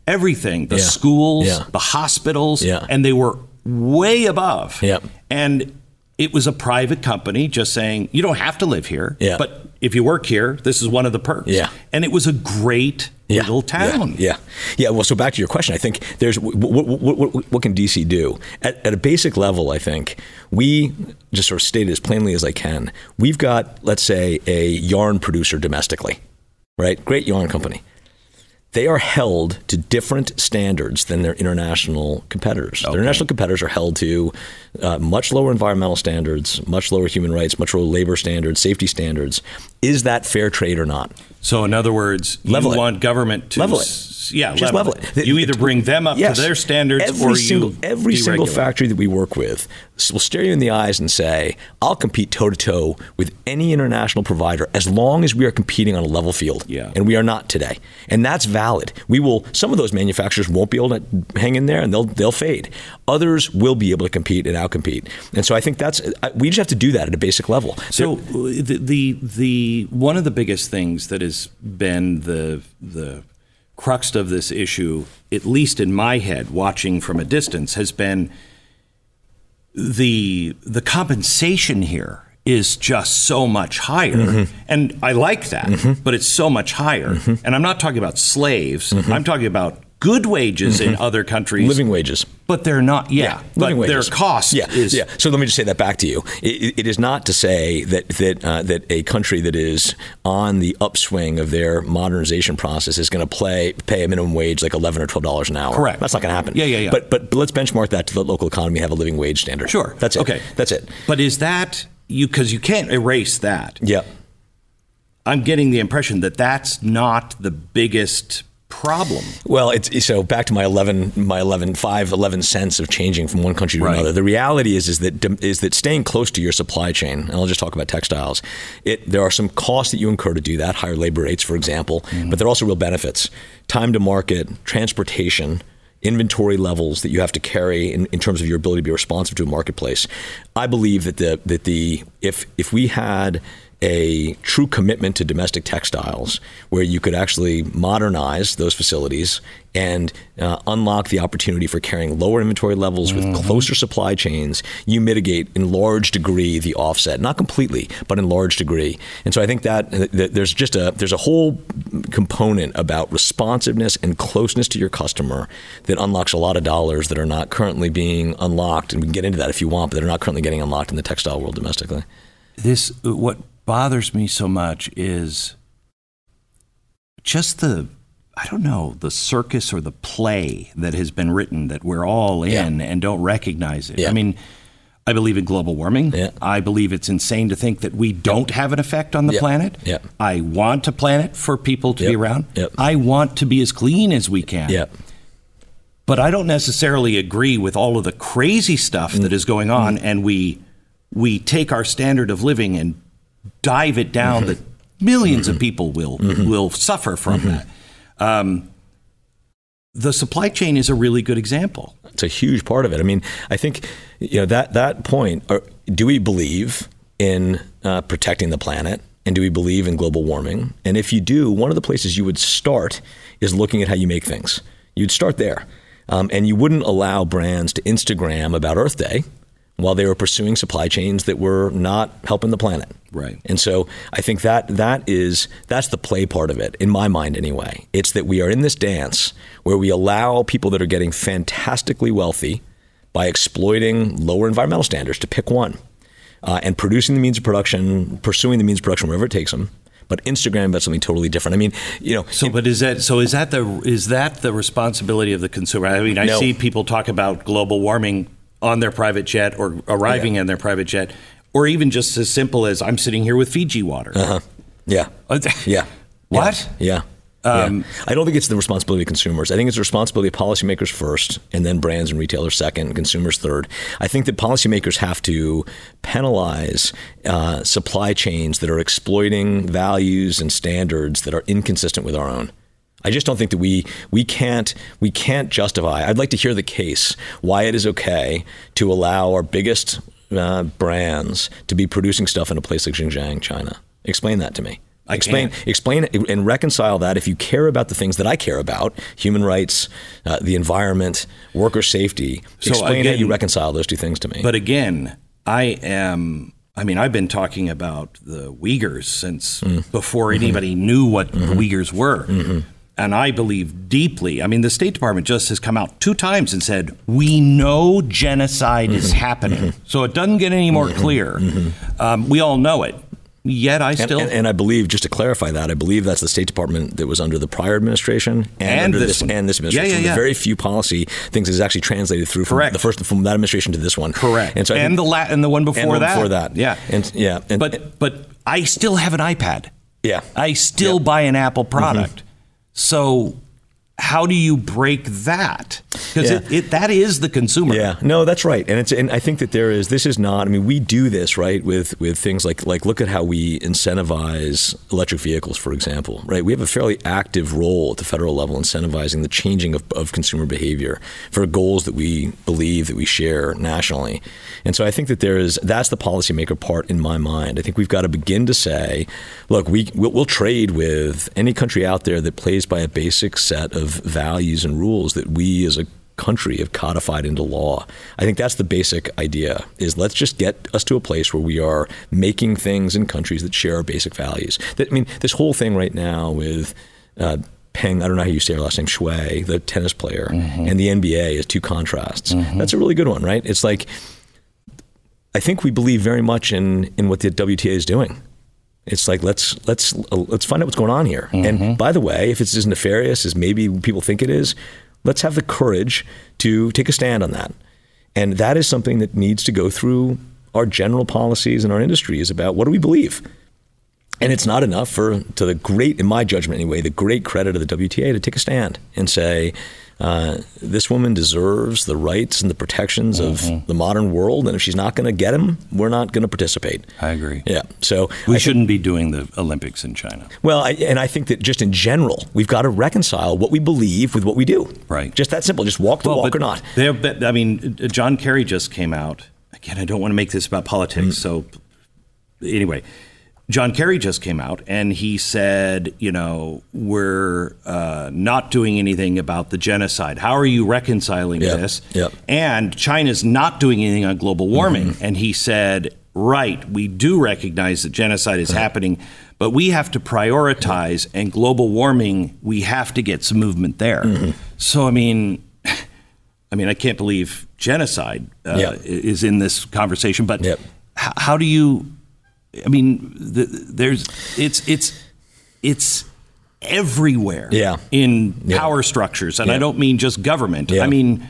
Speaker 1: everything, the schools, the hospitals, and they were way above. And it was a private company just saying, you don't have to live here, but if you work here, this is one of the perks.
Speaker 2: Yeah.
Speaker 1: And it was a great
Speaker 2: yeah,
Speaker 1: little town.
Speaker 2: Yeah, yeah, yeah. Well, so back to your question, I think there's what, what, what, what can DC do at, at, a basic level? I think we just sort of state it as plainly as I can. We've got, let's say, a yarn producer domestically, right? Great yarn company they are held to different standards than their international competitors. Okay. Their international competitors are held to uh, much lower environmental standards, much lower human rights, much lower labor standards, safety standards. Is that fair trade or not?
Speaker 1: So, in other words, level you it. want government to
Speaker 2: level it
Speaker 1: yeah, just level, level it. You either bring them up yes. to their standards
Speaker 2: every
Speaker 1: or
Speaker 2: single,
Speaker 1: you
Speaker 2: every single factory that we work with will stare you in the eyes and say, "I'll compete toe to toe with any international provider as long as we are competing on a level field."
Speaker 1: Yeah.
Speaker 2: and we are not today, and that's valid. We will. Some of those manufacturers won't be able to hang in there, and they'll they'll fade. Others will be able to compete and outcompete, and so I think that's uh, we just have to do that at a basic level.
Speaker 1: So uh, the, the the one of the biggest things that has been the the crux of this issue, at least in my head, watching from a distance, has been the the compensation here is just so much higher. Mm-hmm. And I like that, mm-hmm. but it's so much higher. Mm-hmm. And I'm not talking about slaves. Mm-hmm. I'm talking about good wages mm-hmm. in other countries.
Speaker 2: Living wages.
Speaker 1: But they're not, yeah. yeah but wages. their cost
Speaker 2: yeah,
Speaker 1: is.
Speaker 2: Yeah. So let me just say that back to you. it, it is not to say that that uh, that a country that is on the upswing of their modernization process is going to play pay a minimum wage like eleven or twelve dollars an hour.
Speaker 1: Correct.
Speaker 2: That's not going to happen.
Speaker 1: Yeah, yeah, yeah.
Speaker 2: But, but but let's benchmark that to the local economy. Have a living wage standard.
Speaker 1: Sure.
Speaker 2: That's it.
Speaker 1: Okay.
Speaker 2: That's it.
Speaker 1: But is that you? Because you can't erase that.
Speaker 2: Yeah.
Speaker 1: I'm getting the impression that that's not the biggest problem?
Speaker 2: Well, it's so back to my 11 my 11 5 11 cents of changing from one country to
Speaker 1: right.
Speaker 2: another. The reality is is that is that staying close to your supply chain, and I'll just talk about textiles. It there are some costs that you incur to do that, higher labor rates for example, mm-hmm. but there are also real benefits. Time to market, transportation, inventory levels that you have to carry in, in, terms of your ability to be responsive to a marketplace. I believe that the that the if if we had a true commitment to domestic textiles where you could actually modernize those facilities and uh, unlock the opportunity for carrying lower inventory levels with mm-hmm. closer supply chains, you mitigate in large degree the offset, not completely, but in large degree. And so I think that, that there's just a there's a whole component about responsiveness and closeness to your customer that unlocks a lot of dollars that are not currently being unlocked, and we can get into that if you want, but they're not currently getting unlocked in the textile world domestically.
Speaker 1: This what bothers me so much is just the I don't know, the circus or the play that has been written that we're all in yeah. and don't recognize it.
Speaker 2: Yeah.
Speaker 1: I mean, I believe in global warming.
Speaker 2: Yeah.
Speaker 1: I believe it's insane to think that we don't have an effect on the planet. I want a planet for people to
Speaker 2: yep.
Speaker 1: be around.
Speaker 2: Yep.
Speaker 1: I want to be as clean as we can.
Speaker 2: Yep.
Speaker 1: But I don't necessarily agree with all of the crazy stuff mm. that is going on mm. and we we take our standard of living and dive it down mm-hmm. that 1000000s mm-hmm. of people will mm-hmm. will suffer from mm-hmm. that. Um, the supply chain is a really good example.
Speaker 2: It's a huge part of it. I mean, I think you know that that point. Are, do we believe in uh, protecting the planet? And do we believe in global warming? And if you do, one of the places you would start is looking at how you make things. You'd start there. Um, and you wouldn't allow brands to Instagram about Earth Day while they were pursuing supply chains that were not helping the planet.
Speaker 1: Right.
Speaker 2: And so I think that that is that's the play part of it in my mind anyway. It's that we are in this dance where we allow people that are getting fantastically wealthy by exploiting lower environmental standards to pick one. Uh, and producing the means of production, pursuing the means of production wherever it takes them, but Instagram about something totally different. I mean, you know.
Speaker 1: So, but is that so? Is that the is that the responsibility of the consumer? I mean, I
Speaker 2: no.
Speaker 1: see people talk about global warming on their private jet or arriving yeah. in their private jet, or even just as simple as I'm sitting here with Fiji water.
Speaker 2: Uh-huh. Yeah. yeah.
Speaker 1: What?
Speaker 2: Yeah. Um, yeah. I don't think it's the responsibility of consumers. I think it's the responsibility of policymakers first, and then brands and retailers second, and consumers third. I think that policymakers have to penalize uh, supply chains that are exploiting values and standards that are inconsistent with our own. I just don't think that we we can't we can't justify. I'd like to hear the case why it is okay to allow our biggest uh, brands to be producing stuff in a place like Xinjiang, China. Explain that to me.
Speaker 1: I
Speaker 2: explain
Speaker 1: can't.
Speaker 2: explain and reconcile that if you care about the things that I care about, human rights, uh, the environment, worker safety.
Speaker 1: So
Speaker 2: explain
Speaker 1: again,
Speaker 2: how you reconcile those two things to me.
Speaker 1: But again, I am I mean, I've been talking about the Uyghurs since mm. before mm-hmm. anybody knew what mm-hmm. the Uyghurs were.
Speaker 2: Mm-hmm.
Speaker 1: And I believe deeply. I mean, the State Department just has come out two times and said, we know genocide mm-hmm. is happening. Mm-hmm. So it doesn't get any more mm-hmm. clear. Mm-hmm. Um, we all know it. Yet I still.
Speaker 2: And, and, and, I believe, just to clarify that, I believe that's the State Department that was under the prior administration and, and under this, this and this administration. Yeah, yeah, yeah. The very few policy things is actually translated through from
Speaker 1: Correct.
Speaker 2: the first from that administration to this one.
Speaker 1: Correct. And so and think, the la- and the one before that.
Speaker 2: Before that.
Speaker 1: Yeah.
Speaker 2: And yeah.
Speaker 1: And, but but I still have an iPad.
Speaker 2: Yeah.
Speaker 1: I still buy an Apple product. So how do you break that? Because yeah. it, it, that is the consumer.
Speaker 2: Yeah, no, that's right, and it's and I think that there is. This is not. I mean, we do this right with with things like like look at how we incentivize electric vehicles, for example. Right, we have a fairly active role at the federal level incentivizing the changing of, of consumer behavior for goals that we believe that we share nationally. And so I think that there is that's the policymaker part in my mind. I think we've got to begin to say, look, we we'll, we'll trade with any country out there that plays by a basic set of values and rules that we as a country have codified into law. I think that's the basic idea is let's just get us to a place where we are making things in countries that share our basic values. That, I mean, this whole thing right now with uh, Peng, I don't know how you say her last name, Shui, the tennis player, mm-hmm. and the NBA is two contrasts. Mm-hmm. That's a really good one, right? It's like I think we believe very much in in what the WTA is doing. It's like let's let's let's find out what's going on here. Mm-hmm. And by the way, if it's as nefarious as maybe people think it is, let's have the courage to take a stand on that. And that is something that needs to go through our general policies and our industries about what do we believe. And it's not enough for to the great, in my judgment anyway, the great credit of the WTA to take a stand and say, uh, this woman deserves the rights and the protections mm-hmm. of the modern world, and if she's not going to get them, we're not going to participate.
Speaker 1: I agree.
Speaker 2: Yeah. So
Speaker 1: we I shouldn't be doing the Olympics in China.
Speaker 2: Well, I, and I think that just in general, we've got to reconcile what we believe with what we do.
Speaker 1: Right.
Speaker 2: Just that simple. Just walk the well, walk or not.
Speaker 1: I mean, John Kerry just came out. Again, I don't want to make this about politics. Mm. So anyway, John Kerry just came out and he said, you know, we're uh, not doing anything about the genocide. How are you reconciling
Speaker 2: yep.
Speaker 1: this?
Speaker 2: Yep.
Speaker 1: And China's not doing anything on global warming. Mm-hmm. And he said, right, we do recognize that genocide is right. happening, but we have to prioritize, and global warming, we have to get some movement there. Mm-hmm. So, I mean, I mean, I can't believe genocide uh, yep. is in this conversation, but how do you I mean, the, there's it's it's it's everywhere.
Speaker 2: Yeah.
Speaker 1: in yeah. power structures, and yeah. I don't mean just government. I mean.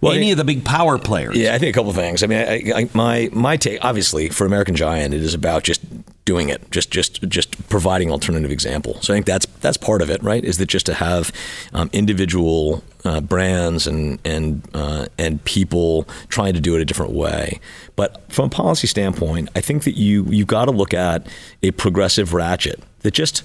Speaker 1: Well, any of the big power players.
Speaker 2: Yeah, I think a couple of things. I mean, I, I, my my take, obviously, for American Giant, it is about just doing it, just just just providing alternative example. So I think that's that's part of it, right? Is that just to have um, individual uh, brands and and uh, and people trying to do it a different way. But from a policy standpoint, I think that you you've got to look at a progressive ratchet that just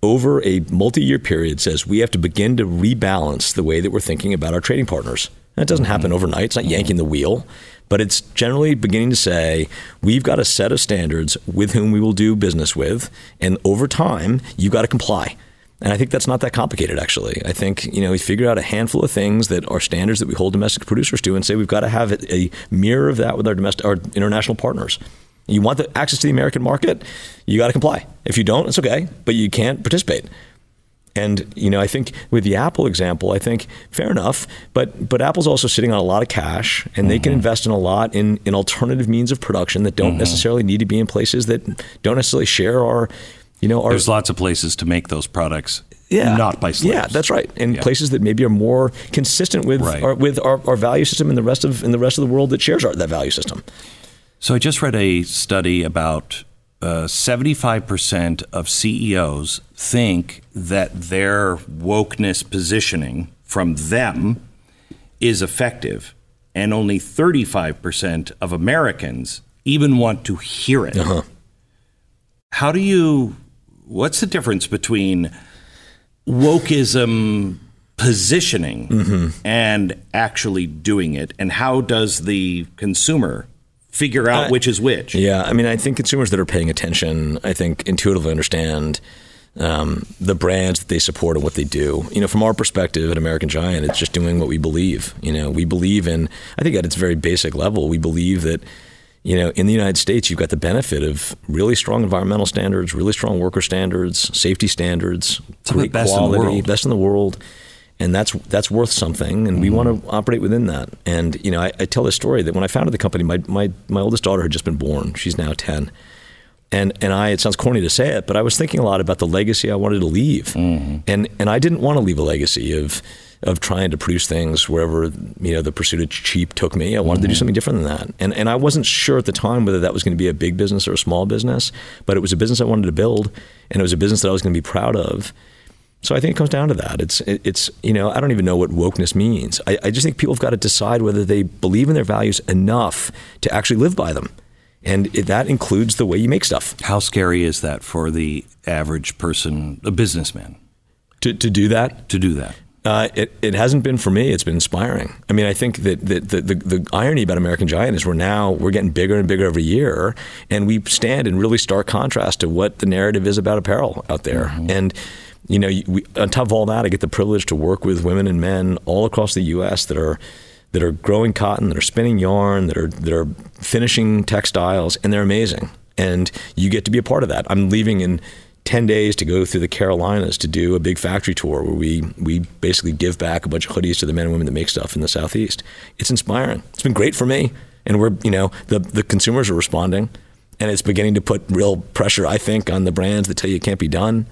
Speaker 2: over a multi-year period says we have to begin to rebalance the way that we're thinking about our trading partners. That doesn't happen mm-hmm. overnight. It's not yanking the wheel but it's generally beginning to say we've got a set of standards with whom we will do business with, and over time, you've got to comply. And I think that's not that complicated, actually. I think you know we figure out a handful of things that are standards that we hold domestic producers to, and say we've got to have a mirror of that with our domestic, our international partners. You want the access to the American market, you got to comply. If you don't, it's okay, but you can't participate. And you know, I think with the Apple example, I think fair enough, but but Apple's also sitting on a lot of cash, and mm-hmm. they can mm-hmm. invest in a lot in in alternative means of production that don't mm-hmm. necessarily need to be in places that don't necessarily share our, you know, our.
Speaker 1: There's lots of places to make those products. Yeah, not by slaves.
Speaker 2: Yeah, that's right. And yeah. places that maybe are more consistent with right. our, with our, our value system and the rest of in the rest of the world that shares our, that value system.
Speaker 1: So I just read a study about uh, 75% of CEOs think that their wokeness positioning from them is effective, and only 35% of Americans even want to hear it. Uh-huh. How do you, what's the difference between wokeism positioning mm-hmm. and actually doing it? And how does the consumer figure out uh, which is which.
Speaker 2: Yeah, I mean, I think consumers that are paying attention, I think intuitively understand um, the brands that they support and what they do. You know, from our perspective at American Giant, it's just doing what we believe. You know, we believe in. I think at its very basic level, we believe that you know, in the United States, you've got the benefit of really strong environmental standards, really strong worker standards, safety standards,
Speaker 1: Some of the
Speaker 2: great
Speaker 1: best in the
Speaker 2: quality,
Speaker 1: world.
Speaker 2: best in the world, and that's that's worth something. And we mm-hmm. want to operate within that. And you know, I, I tell this story that when I founded the company, my, my my oldest daughter had just been born. She's now ten. And and I it sounds corny to say it, but I was thinking a lot about the legacy I wanted to leave, mm-hmm. and and I didn't want to leave a legacy of of trying to produce things wherever you know the pursuit of cheap took me. I wanted to do mm-hmm. something different than that, and and I wasn't sure at the time whether that was going to be a big business or a small business, but it was a business I wanted to build, and it was a business that I was going to be proud of. So I think it comes down to that. It's it's you know I don't even know what wokeness means. I, I just think people have got to decide whether they believe in their values enough to actually live by them, and that includes the way you make stuff.
Speaker 1: How scary is that for the average person, a businessman,
Speaker 2: To to do that,
Speaker 1: to do that?
Speaker 2: Uh, it, it hasn't been for me. It's been inspiring. I mean, I think that, that the, the, the irony about American Giant is we're now we're getting bigger and bigger every year, and we stand in really stark contrast to what the narrative is about apparel out there. And you know, we, on top of all that, I get the privilege to work with women and men all across the U.S. that are that are growing cotton, that are spinning yarn, that are that are finishing textiles, and they're amazing. And you get to be a part of that. I'm leaving in 10 days to go through the Carolinas to do a big factory tour where we, we basically give back a bunch of hoodies to the men and women that make stuff in the Southeast. It's inspiring. It's been great for me. And we're, you know, the, the consumers are responding and it's beginning to put real pressure, I think, on the brands that tell you it can't be done.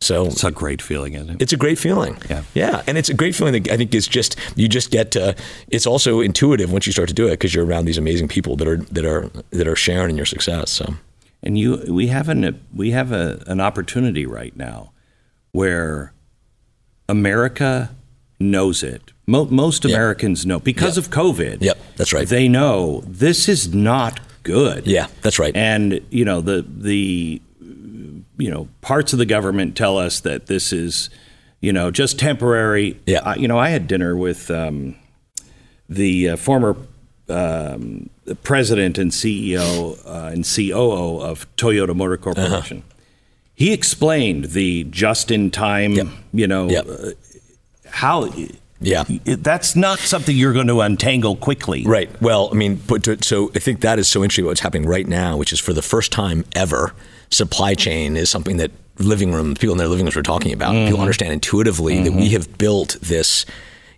Speaker 2: So
Speaker 1: It's a great feeling, isn't it?
Speaker 2: it's a great feeling.
Speaker 1: Yeah.
Speaker 2: Yeah. And it's a great feeling that I think is just, you just get to, it's also intuitive once you start to do it because you're around these amazing people that are, that are, that are sharing in your success. So.
Speaker 1: And you, we have an we have a, an opportunity right now, where America knows it. Mo, most Americans know because
Speaker 2: Yep.
Speaker 1: of COVID.
Speaker 2: Yep, that's right.
Speaker 1: They know this is not good.
Speaker 2: Yeah, that's right.
Speaker 1: And you know the the you know parts of the government tell us that this is you know just temporary.
Speaker 2: Yeah.
Speaker 1: I, you know I had dinner with um, the uh, former um, president and CEO uh, and COO of Toyota Motor
Speaker 2: Uh-huh.
Speaker 1: Corporation. He explained the just-in-time,
Speaker 2: Yep.
Speaker 1: you know,
Speaker 2: Yep.
Speaker 1: uh, how
Speaker 2: Yeah.
Speaker 1: that's not something you're going to untangle quickly.
Speaker 2: Right. Well, I mean, but to, so I think that is so interesting what's happening right now, which is for the first time ever, supply chain is something that living rooms, people in their living rooms were talking about. People mm-hmm. understand intuitively that we mm-hmm. have built this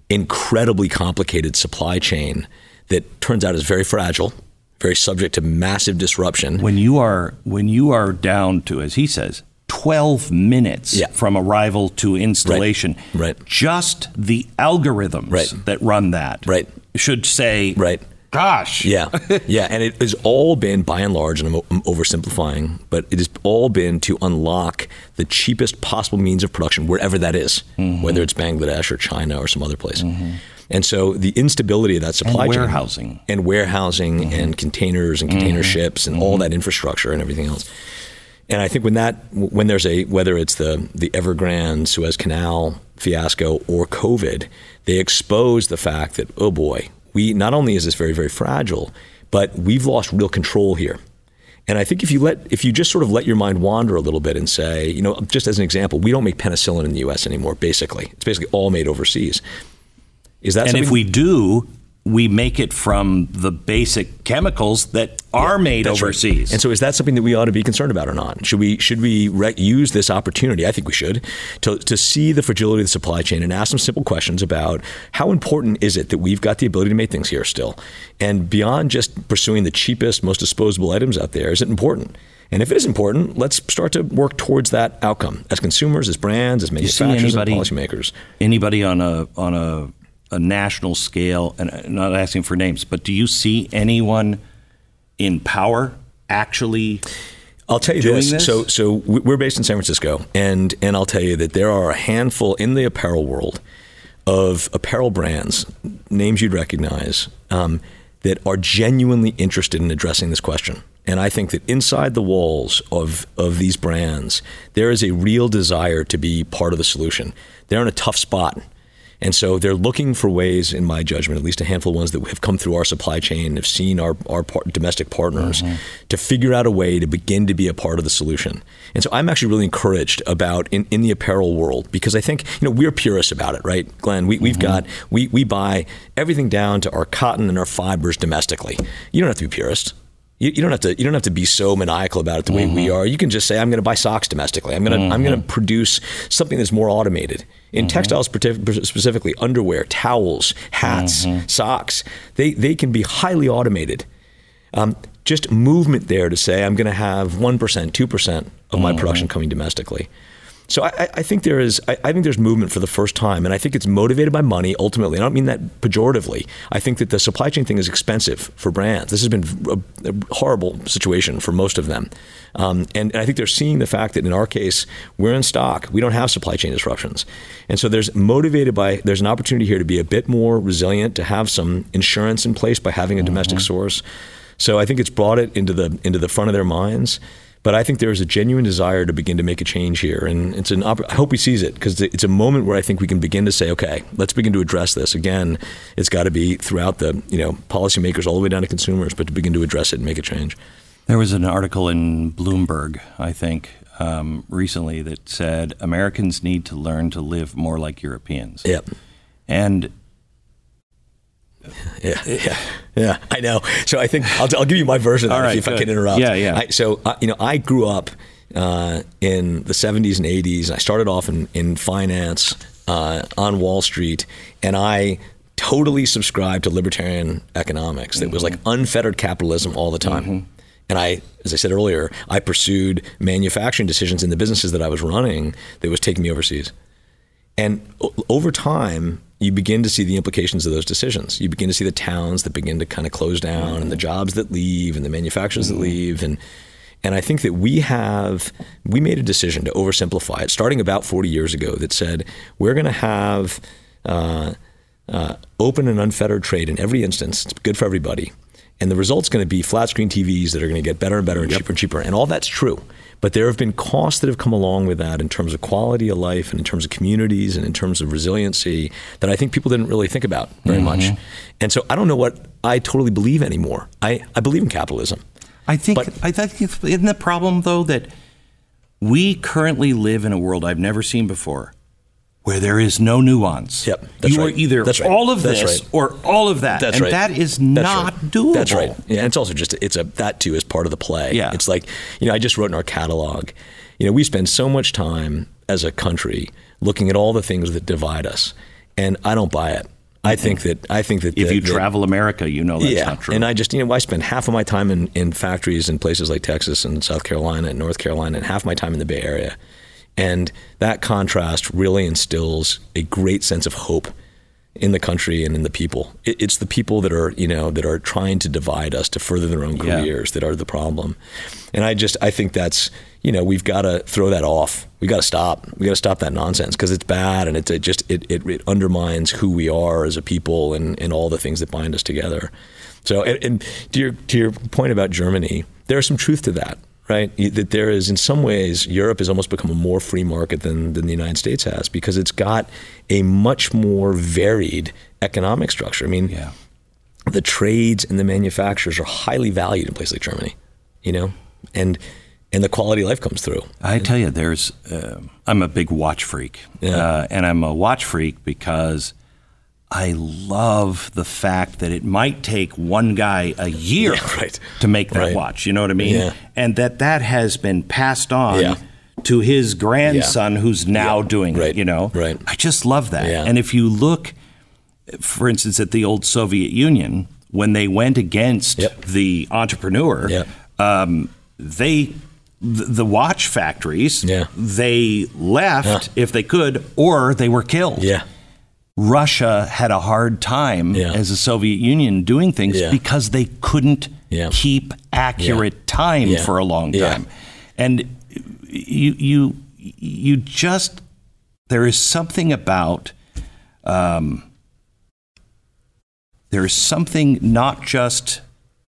Speaker 2: incredibly complicated supply chain that turns out is very fragile, very subject to massive disruption.
Speaker 1: when you are when you are down to as he says 12 minutes
Speaker 2: Yeah.
Speaker 1: from arrival to installation
Speaker 2: Right.
Speaker 1: just the algorithms
Speaker 2: Right.
Speaker 1: that run that
Speaker 2: Right.
Speaker 1: should say
Speaker 2: Right.
Speaker 1: Gosh
Speaker 2: Yeah, yeah, and it has all been, by and large, and I'm, I'm oversimplifying, but it has all been to unlock the cheapest possible means of production wherever that is,
Speaker 1: Mm-hmm.
Speaker 2: whether it's Bangladesh or China or some other place. And so the instability of that supply chain,
Speaker 1: warehousing. Mm-hmm.
Speaker 2: and warehousing, and containers and container ships, and all that infrastructure and everything else. And I think when that when there's a whether it's the the Evergrande Suez Canal fiasco or COVID, they expose the fact that oh boy, we not only is this very very fragile, but we've lost real control here. And I think if you let if you just sort of let your mind wander a little bit and say, you know, just as an example, we don't make penicillin in the U.S. anymore. Basically, it's basically all made overseas. Is that
Speaker 1: and if we do we make it from the basic chemicals that are made
Speaker 2: That's right.
Speaker 1: overseas
Speaker 2: And so, is that something that we ought to be concerned about or not? Should we should we re- use this opportunity? I think we should to to see the fragility of the supply chain and ask some simple questions about how important is it that we've got the ability to make things here still, and beyond just pursuing the cheapest, most disposable items out there, is it important? And if it is important, let's start to work towards that outcome as consumers, as brands, as manufacturers, and policymakers.
Speaker 1: anybody on a on a a national scale and I'm not asking for names but do you see anyone in power actually
Speaker 2: I'll tell you
Speaker 1: doing
Speaker 2: this.
Speaker 1: this?
Speaker 2: So, so we- we're based in San Francisco, and and I'll tell you that there are a handful in the apparel world of apparel brands, names you'd recognize, um, that are genuinely interested in addressing this question. And I think that inside the walls of of these brands, there is a real desire to be part of the solution. They're in a tough spot. And so they're looking for ways, in my judgment, at least a handful of ones that have come through our supply chain, have seen our, our par- domestic partners, mm-hmm. to figure out a way to begin to be a part of the solution. And so I'm actually really encouraged about in, in the apparel world because I think, you know, we're purists about it, right, Glenn? We, we've mm-hmm. got, we, we buy everything down to our cotton and our fibers domestically. You don't have to be purist. You, you, don't have to. You don't have to be so maniacal about it the way mm-hmm. we are. You can just say, "I'm going to buy socks domestically. I'm going to. Mm-hmm. I'm going to produce something that's more automated." In mm-hmm. textiles, specifically underwear, towels, hats, mm-hmm. socks, they they can be highly automated. Um, just movement there to say, "I'm going to have one percent, two percent of my production mm-hmm. coming domestically." So I, I, think there is, I, I, think there's movement for the first time, and I think it's motivated by money. Ultimately, I don't mean that pejoratively. I think that the supply chain thing is expensive for brands. This has been a, a horrible situation for most of them, um, and, and, I think they're seeing the fact that in our case we're in stock. We don't have supply chain disruptions, and so there's motivated by there's an opportunity here to be a bit more resilient, to have some insurance in place by having a domestic mm-hmm. source. So I think it's brought it into the into the front of their minds. But I think there is a genuine desire to begin to make a change here, and it's an. I hope he sees it because it's a moment where I think we can begin to say, okay, let's begin to address this. Again, it's got to be throughout the you know policymakers all the way down to consumers, but to begin to address it and make a change.
Speaker 1: There was an article in Bloomberg, I think, um, recently that said Americans need to learn to live more like Europeans.
Speaker 2: Yep.
Speaker 1: And
Speaker 2: yeah, yeah, yeah. I know. So I think I'll, I'll give you my version. All right, if good. I can interrupt.
Speaker 1: Yeah, yeah.
Speaker 2: I, so uh, you know, I grew up uh, in the '70s and '80s. I started off in in finance uh, on Wall Street, and I totally subscribed to libertarian economics. Mm-hmm. It was like unfettered capitalism all the time. Mm-hmm. And I, as I said earlier, I pursued manufacturing decisions in the businesses that I was running that was taking me overseas. And over time, you begin to see the implications of those decisions. You begin to see the towns that begin to kind of close down, mm-hmm. and the jobs that leave, and the manufacturers mm-hmm. that leave, and and I think that we have we made a decision to oversimplify it, starting about 40 years ago, that said we're going to have uh, uh, open and unfettered trade in every instance. It's good for everybody, and the result's going to be flat screen TVs that are going to get better and better and yep. cheaper and cheaper, and all that's true. But there have been costs that have come along with that in terms of quality of life and in terms of communities and in terms of resiliency that I think people didn't really think about very mm-hmm. much. And so I don't know what I totally believe anymore. I, I believe in capitalism.
Speaker 1: I think but, I think isn't the problem though that we currently live in a world I've never seen before where there is no nuance.
Speaker 2: Yep,
Speaker 1: you
Speaker 2: right.
Speaker 1: are either
Speaker 2: right.
Speaker 1: all of that's this right. or all of that,
Speaker 2: that's
Speaker 1: and
Speaker 2: right.
Speaker 1: that is that's not doable.
Speaker 2: That's right. Yeah, and it's also just it's a that too is part of the play.
Speaker 1: Yeah,
Speaker 2: it's like you know I just wrote in our catalog. You know we spend so much time as a country looking at all the things that divide us, and I don't buy it. I think that I think that
Speaker 1: if
Speaker 2: the,
Speaker 1: you travel America, you know that's
Speaker 2: yeah,
Speaker 1: not true.
Speaker 2: And I just you know I spend half of my time in, in factories in places like Texas and South Carolina and North Carolina, and half my time in the Bay Area. And that contrast really instills a great sense of hope in the country and in the people. it's the people that are, you know, that are trying to divide us to further their own careers yeah. that are the problem. And I just, I think that's, you know, we've got to throw that off. We got to stop. We got to stop that nonsense because it's bad and it, it just it, it, it, undermines who we are as a people and, and all the things that bind us together. So, and, and to your to your point about Germany, there's some truth to that right? That there is, in some ways, Europe has almost become a more free market than, than the United States has because it's got a much more varied economic structure. I mean, yeah. the trades and the manufacturers are highly valued in places like Germany, you know, and and the quality of life comes through.
Speaker 1: I tell you, there's uh, I'm a big watch freak, yeah. uh, and I'm a watch freak because I love the fact that it might take one guy a year
Speaker 2: yeah, right.
Speaker 1: to make that
Speaker 2: right.
Speaker 1: watch. You know what I mean?
Speaker 2: Yeah.
Speaker 1: And that that has been passed on yeah. to his grandson, who's now doing
Speaker 2: right.
Speaker 1: it. You know,
Speaker 2: right?
Speaker 1: I just love that. And if you look, for instance, at the old Soviet Union, when they went against
Speaker 2: yep.
Speaker 1: the entrepreneur,
Speaker 2: yep.
Speaker 1: um, they the watch factories, they left if they could, or they were killed.
Speaker 2: Yeah.
Speaker 1: Russia had a hard time
Speaker 2: yeah.
Speaker 1: as a Soviet Union doing things
Speaker 2: yeah.
Speaker 1: because they couldn't
Speaker 2: yeah.
Speaker 1: keep accurate time for a long time. And you you you just there is something about um, there is something not just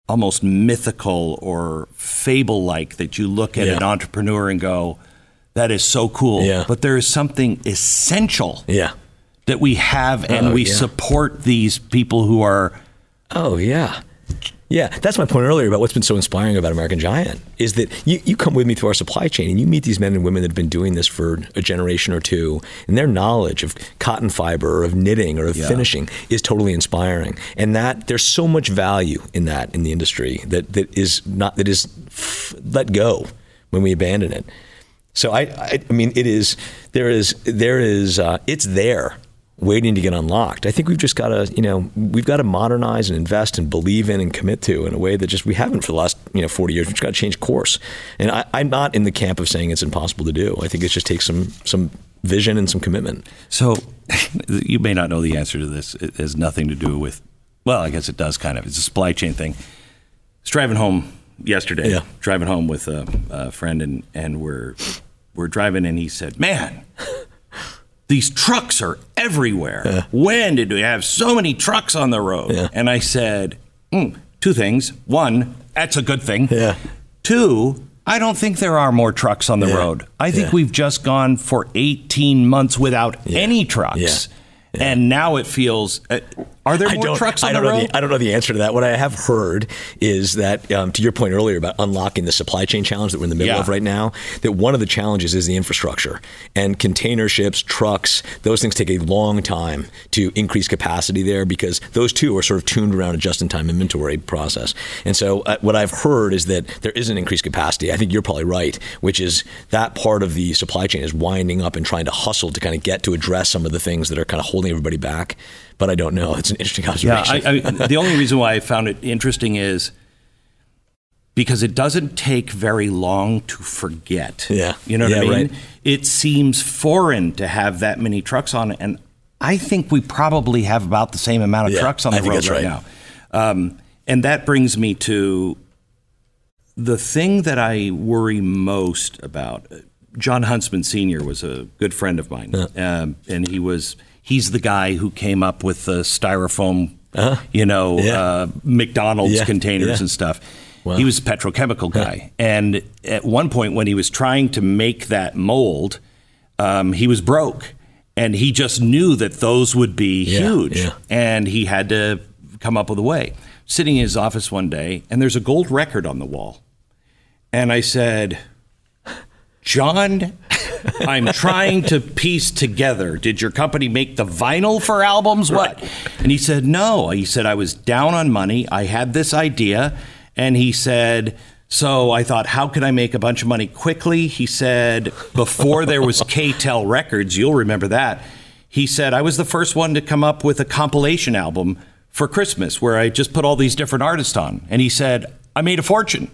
Speaker 1: almost mythical or fable like that you look at an entrepreneur and go, that is so cool.
Speaker 2: Yeah.
Speaker 1: But there is something essential
Speaker 2: yeah
Speaker 1: that we have and
Speaker 2: Oh,
Speaker 1: we
Speaker 2: yeah.
Speaker 1: support these people who are
Speaker 2: Oh yeah. Yeah, that's my point earlier about what's been so inspiring about American Giant is that you, you come with me through our supply chain and you meet these men and women that have been doing this for a generation or two, and their knowledge of cotton fiber or of knitting or of
Speaker 1: Yeah.
Speaker 2: finishing is totally inspiring. And that there's so much value in that in the industry that, that is not that is f- let go when we abandon it. So I, I, I mean, it is there is there is uh, it's there waiting to get unlocked. I think we've just got to you know we've got to modernize and invest and believe in and commit to in a way that just we haven't for the last you know 40 years. We've just got to change course. And I, I'm not in the camp of saying it's impossible to do. I think it just takes some some vision and some commitment.
Speaker 1: So you may not know the answer to this. It has nothing to do with, well, I guess it does kind of. It's a supply chain thing. I was driving home yesterday,
Speaker 2: Yeah.
Speaker 1: driving home with a, a friend, and, and we're, we're driving, and he said, Man, these trucks are everywhere. When did we have so many trucks on the road?
Speaker 2: Yeah.
Speaker 1: And I said, "Hmm, Two things. One, that's a good thing.
Speaker 2: Yeah.
Speaker 1: Two, I don't think there are more trucks on the
Speaker 2: Yeah.
Speaker 1: road. I think
Speaker 2: Yeah.
Speaker 1: we've just gone for 18 months without any trucks.
Speaker 2: Yeah.
Speaker 1: And now it feels. Are there more trucks on
Speaker 2: I don't
Speaker 1: the
Speaker 2: know
Speaker 1: road?
Speaker 2: The, I don't know the answer to that. What I have heard is that, um, to your point earlier about unlocking the supply chain challenge that we're in the middle
Speaker 1: Yeah.
Speaker 2: of right now, that one of the challenges is the infrastructure and container ships, trucks. Those things take a long time to increase capacity there because those two are sort of tuned around a just-in-time inventory process. And so, uh, what I've heard is that there is an increased capacity. I think you're probably right, which is that part of the supply chain is winding up and trying to hustle to kind of get to address some of the things that are kind of holding everybody back. But I don't know. It's an interesting
Speaker 1: Yeah,
Speaker 2: observation.
Speaker 1: I, I, the only reason why I found it interesting is because it doesn't take very long to forget.
Speaker 2: Yeah.
Speaker 1: You know what
Speaker 2: Yeah,
Speaker 1: I mean?
Speaker 2: right.
Speaker 1: It seems foreign to have that many trucks on it. And I think we probably have about the same amount of
Speaker 2: Yeah,
Speaker 1: trucks on the road right,
Speaker 2: right.
Speaker 1: now. Um, and that brings me to the thing that I worry most about. John Huntsman Sr. was a good friend of mine, um, and he was he's the guy who came up with the styrofoam, you know,
Speaker 2: Uh-huh. Yeah.
Speaker 1: uh, McDonald's
Speaker 2: Yeah,
Speaker 1: containers
Speaker 2: yeah.
Speaker 1: and stuff.
Speaker 2: Wow.
Speaker 1: He was a petrochemical guy, and at one point when he was trying to make that mold, um, he was broke, and he just knew that those would be huge, and he had to come up with a way. Sitting in his office one day, and there's a gold record on the wall, and I said, John, I'm trying to piece together. Did your company make the vinyl for albums? What? And he said, No. He said, I was down on money. I had this idea. And he said, So I thought, how could I make a bunch of money quickly? He said, Before there was K-tel Records, you'll remember that. He said, I was the first one to come up with a compilation album for Christmas where I just put all these different artists on. And he said, I made a fortune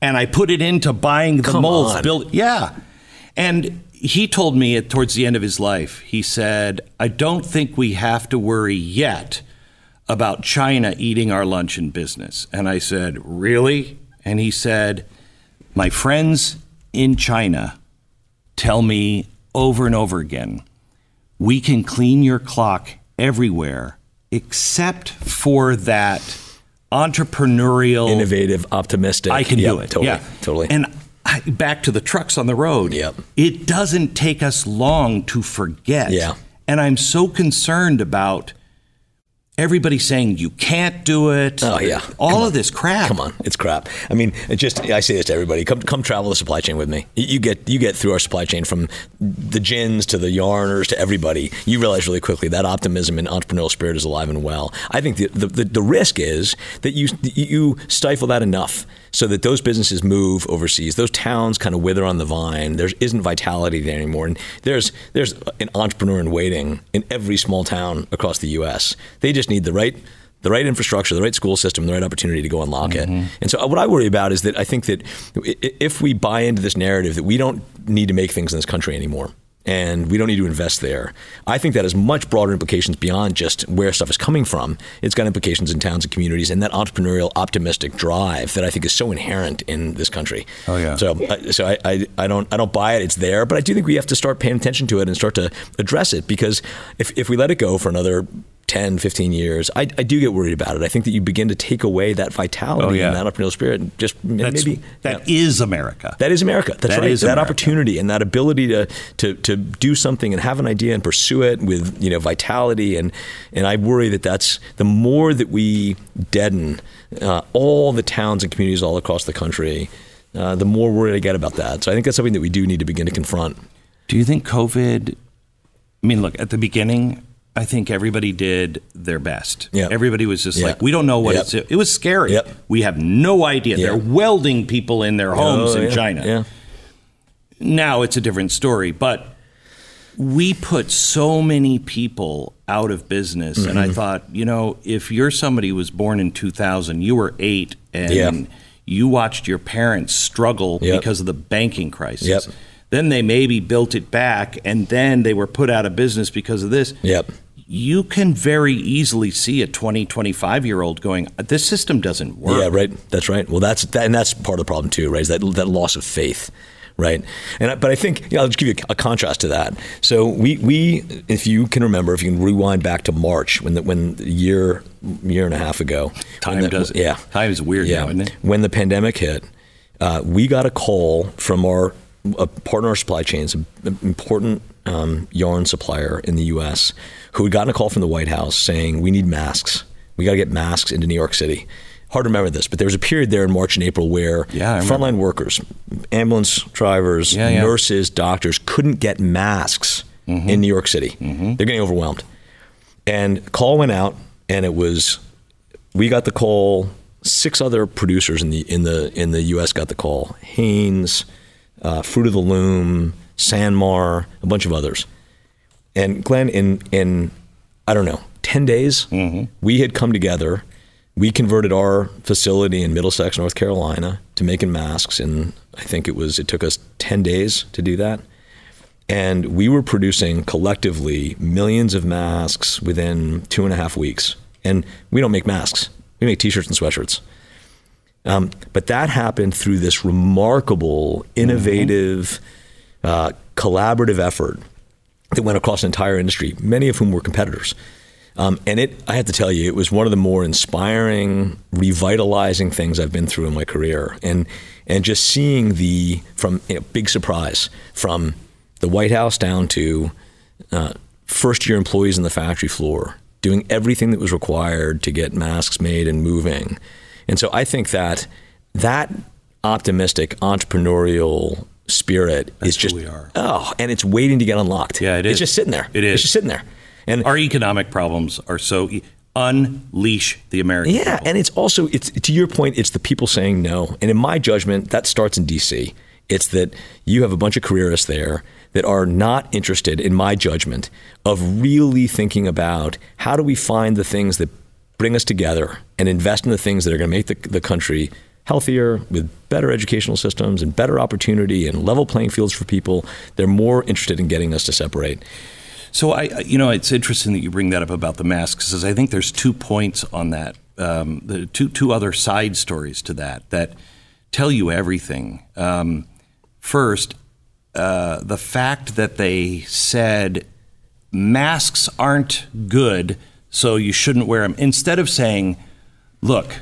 Speaker 1: and I put it into buying the
Speaker 2: Come
Speaker 1: molds.
Speaker 2: on.
Speaker 1: Build, yeah. And he told me at, towards the end of his life, he said, I don't think we have to worry yet about China eating our lunch in business. And I said, Really? And he said, My friends in China tell me over and over again, we can clean your clock everywhere except for that entrepreneurial
Speaker 2: Innovative, optimistic.
Speaker 1: I can do it.
Speaker 2: Totally.
Speaker 1: yeah,
Speaker 2: Totally.
Speaker 1: And back to the trucks on the road.
Speaker 2: Yep.
Speaker 1: It doesn't take us long to forget.
Speaker 2: Yeah.
Speaker 1: And I'm so concerned about everybody saying you can't do it.
Speaker 2: Oh, yeah.
Speaker 1: All
Speaker 2: Come
Speaker 1: of
Speaker 2: on.
Speaker 1: this crap.
Speaker 2: Come on, it's crap. I mean, it just I say this to everybody: come come travel the supply chain with me. You, you get you get through our supply chain from the gins to the yarners to everybody. You realize really quickly that optimism and entrepreneurial spirit is alive and well. I think the the, the, the risk is that you you stifle that enough so that those businesses move overseas. Those towns kind of wither on the vine. There isn't vitality there anymore. And there's there's an entrepreneur in waiting in every small town across the U.S. They just need the right the right infrastructure, the right school system, the right opportunity to go unlock it. And so, uh, what I worry about is that I think that if we buy into this narrative that we don't need to make things in this country anymore. And we don't need to invest there. I think that has much broader implications beyond just where stuff is coming from. It's got implications in towns and communities, and that entrepreneurial, optimistic drive that I think is so inherent in this country.
Speaker 1: Oh, yeah.
Speaker 2: So, uh, so I, I, I don't I don't buy it. It's there, but I do think we have to start paying attention to it and start to address it because if, if we let it go for another 10, 15 years, I, I do get worried about it. I think that you begin to take away that vitality
Speaker 1: Oh, yeah.
Speaker 2: and that entrepreneurial spirit. And just
Speaker 1: That's,
Speaker 2: maybe
Speaker 1: that
Speaker 2: yeah.
Speaker 1: is America.
Speaker 2: That is America. That's
Speaker 1: That
Speaker 2: right.
Speaker 1: is
Speaker 2: that
Speaker 1: America.
Speaker 2: opportunity and that ability to, to to do something and have an idea and pursue it with you know vitality and and I worry that that's the more that we deaden uh, all the towns and communities all across the country, uh, the more worried I get about that. So I think that's something that we do need to begin to confront.
Speaker 1: Do you think COVID? I mean, look, at the beginning, I think everybody did their best.
Speaker 2: Yeah.
Speaker 1: Everybody was just
Speaker 2: Yeah.
Speaker 1: like, we don't know what
Speaker 2: Yep.
Speaker 1: it's. It was scary.
Speaker 2: Yep.
Speaker 1: We have no idea. They're welding people in their homes
Speaker 2: Oh,
Speaker 1: in
Speaker 2: yeah.
Speaker 1: China.
Speaker 2: Yeah.
Speaker 1: Now it's a different story, but we put so many people out of business. And
Speaker 2: Mm-hmm.
Speaker 1: I thought, you know, if you're somebody who was born in 2000, you were eight and
Speaker 2: Yeah.
Speaker 1: you watched your parents struggle
Speaker 2: Yep.
Speaker 1: because of the banking crisis.
Speaker 2: Yep.
Speaker 1: Then they maybe built it back and then they were put out of business because of this.
Speaker 2: Yep.
Speaker 1: You can very easily see a 20, 25 year old going, this system doesn't work.
Speaker 2: Yeah, right. That's right. Well, that's that, and that's part of the problem too, right? Is that that loss of faith, right? And I, but I think you know, I'll just give you a, a contrast to that. So we we if you can remember, if you can rewind back to March when the when the year year and a half ago,
Speaker 1: Time
Speaker 2: the-
Speaker 1: does
Speaker 2: yeah
Speaker 1: Time is weird
Speaker 2: yeah
Speaker 1: now, isn't it?
Speaker 2: when the pandemic hit, uh, we got a call from our a partner our supply chains, an important um, yarn supplier in the U.S., who had gotten a call from the White House saying, "We need masks. We got to get masks into New York City." Hard to remember this, but there was a period there in March and April where
Speaker 1: Yeah,
Speaker 2: frontline workers, ambulance drivers,
Speaker 1: Yeah, yeah.
Speaker 2: nurses, doctors couldn't get masks
Speaker 1: Mm-hmm.
Speaker 2: in New York City. They're getting overwhelmed. And call went out, and it was we got the call. Six other producers in the in the in the U.S. got the call. Hanes, uh, Fruit of the Loom, Sanmar, a bunch of others. And Glenn, in in I don't know, ten days, we had come together. We converted our facility in Middlesex, North Carolina, to making masks, and I think it was it took us ten days to do that. And we were producing collectively millions of masks within two and a half weeks. And we don't make masks; we make T-shirts and sweatshirts. Um, but that happened through this remarkable, innovative, uh, collaborative effort that went across an entire industry, many of whom were competitors. Um, and it, I have to tell you, it was one of the more inspiring, revitalizing things I've been through in my career. And and just seeing the from you know, big surprise from the White House down to uh, first year employees in the factory floor doing everything that was required to get masks made and moving. And so I think that that optimistic entrepreneurial spirit is
Speaker 1: who
Speaker 2: just
Speaker 1: we are.
Speaker 2: oh, and it's waiting to get unlocked.
Speaker 1: Yeah, it is.
Speaker 2: It's just sitting there.
Speaker 1: It is.
Speaker 2: It's just sitting there. And
Speaker 1: Our economic problems are so e- unleash the American.
Speaker 2: yeah,
Speaker 1: people.
Speaker 2: and it's also it's to your point. It's the people saying no, and in my judgment, that starts in D.C. It's that you have a bunch of careerists there that are not interested, in my judgment, of really thinking about how do we find the things that bring us together and invest in the things that are going to make the, the country healthier with better educational systems and better opportunity and level playing fields for people. They're more interested in getting us to separate.
Speaker 1: So I, you know, it's interesting that you bring that up about the masks, because I think there's two points on that, um, the two two other side stories to that that tell you everything. Um, first, uh, the fact that they said masks aren't good, so you shouldn't wear them, instead of saying, "Look,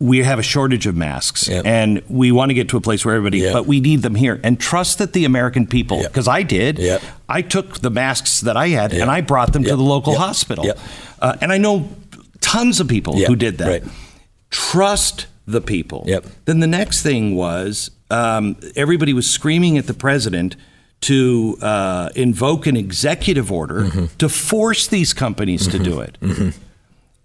Speaker 1: we have a shortage of masks
Speaker 2: Yep.
Speaker 1: and we want to get to a place where everybody
Speaker 2: Yep.
Speaker 1: but we need them here and trust that the american people
Speaker 2: Yep.
Speaker 1: because i did
Speaker 2: Yep.
Speaker 1: i took the masks that i had
Speaker 2: Yep.
Speaker 1: and i brought them to the local
Speaker 2: Yep.
Speaker 1: hospital
Speaker 2: Yep.
Speaker 1: uh, and i know tons of people
Speaker 2: Yep.
Speaker 1: who did that
Speaker 2: Right.
Speaker 1: trust the people
Speaker 2: Yep.
Speaker 1: then the next thing was um, everybody was screaming at the president to uh, invoke an executive order
Speaker 2: Mm-hmm.
Speaker 1: to force these companies to do it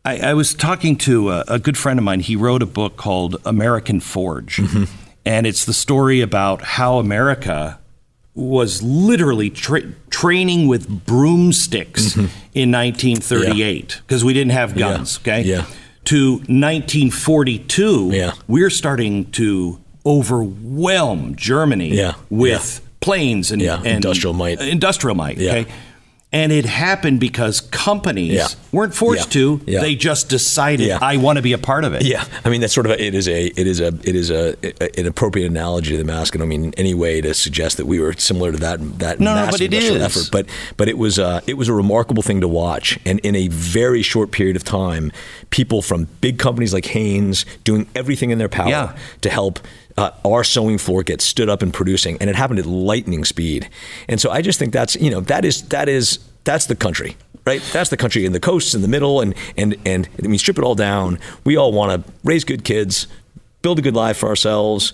Speaker 1: I, I was talking to a, a good friend of mine. He wrote a book called American Forge, mm-hmm. and it's the story about how America was literally tra- training with broomsticks mm-hmm. in 1938 because we didn't have guns. Okay,
Speaker 2: Yeah.
Speaker 1: To 1942,
Speaker 2: Yeah.
Speaker 1: we're starting to overwhelm Germany
Speaker 2: Yeah.
Speaker 1: with planes and,
Speaker 2: Yeah.
Speaker 1: and
Speaker 2: Industrial might.
Speaker 1: Industrial might.
Speaker 2: Yeah.
Speaker 1: Okay. And it happened because companies
Speaker 2: Yeah.
Speaker 1: weren't forced
Speaker 2: Yeah.
Speaker 1: to.
Speaker 2: Yeah.
Speaker 1: They just decided. I want to be a part of it.
Speaker 2: Yeah, I mean that's sort of a, it is a it is a it is a, a- an appropriate analogy to the mask. I don't mean in any way to suggest that we were similar to that that
Speaker 1: No, no,
Speaker 2: massive
Speaker 1: but
Speaker 2: industrial
Speaker 1: is.
Speaker 2: effort. But but it was uh, it was a remarkable thing to watch, and in a very short period of time, people from big companies like Hanes doing everything in their power to help. Uh, our sewing floor gets stood up and producing, and it happened at lightning speed. And so I just think that's you know that is that is that's the country, right? That's the country in the coasts in the middle, and and and I mean strip it all down. We all want to raise good kids, build a good life for ourselves,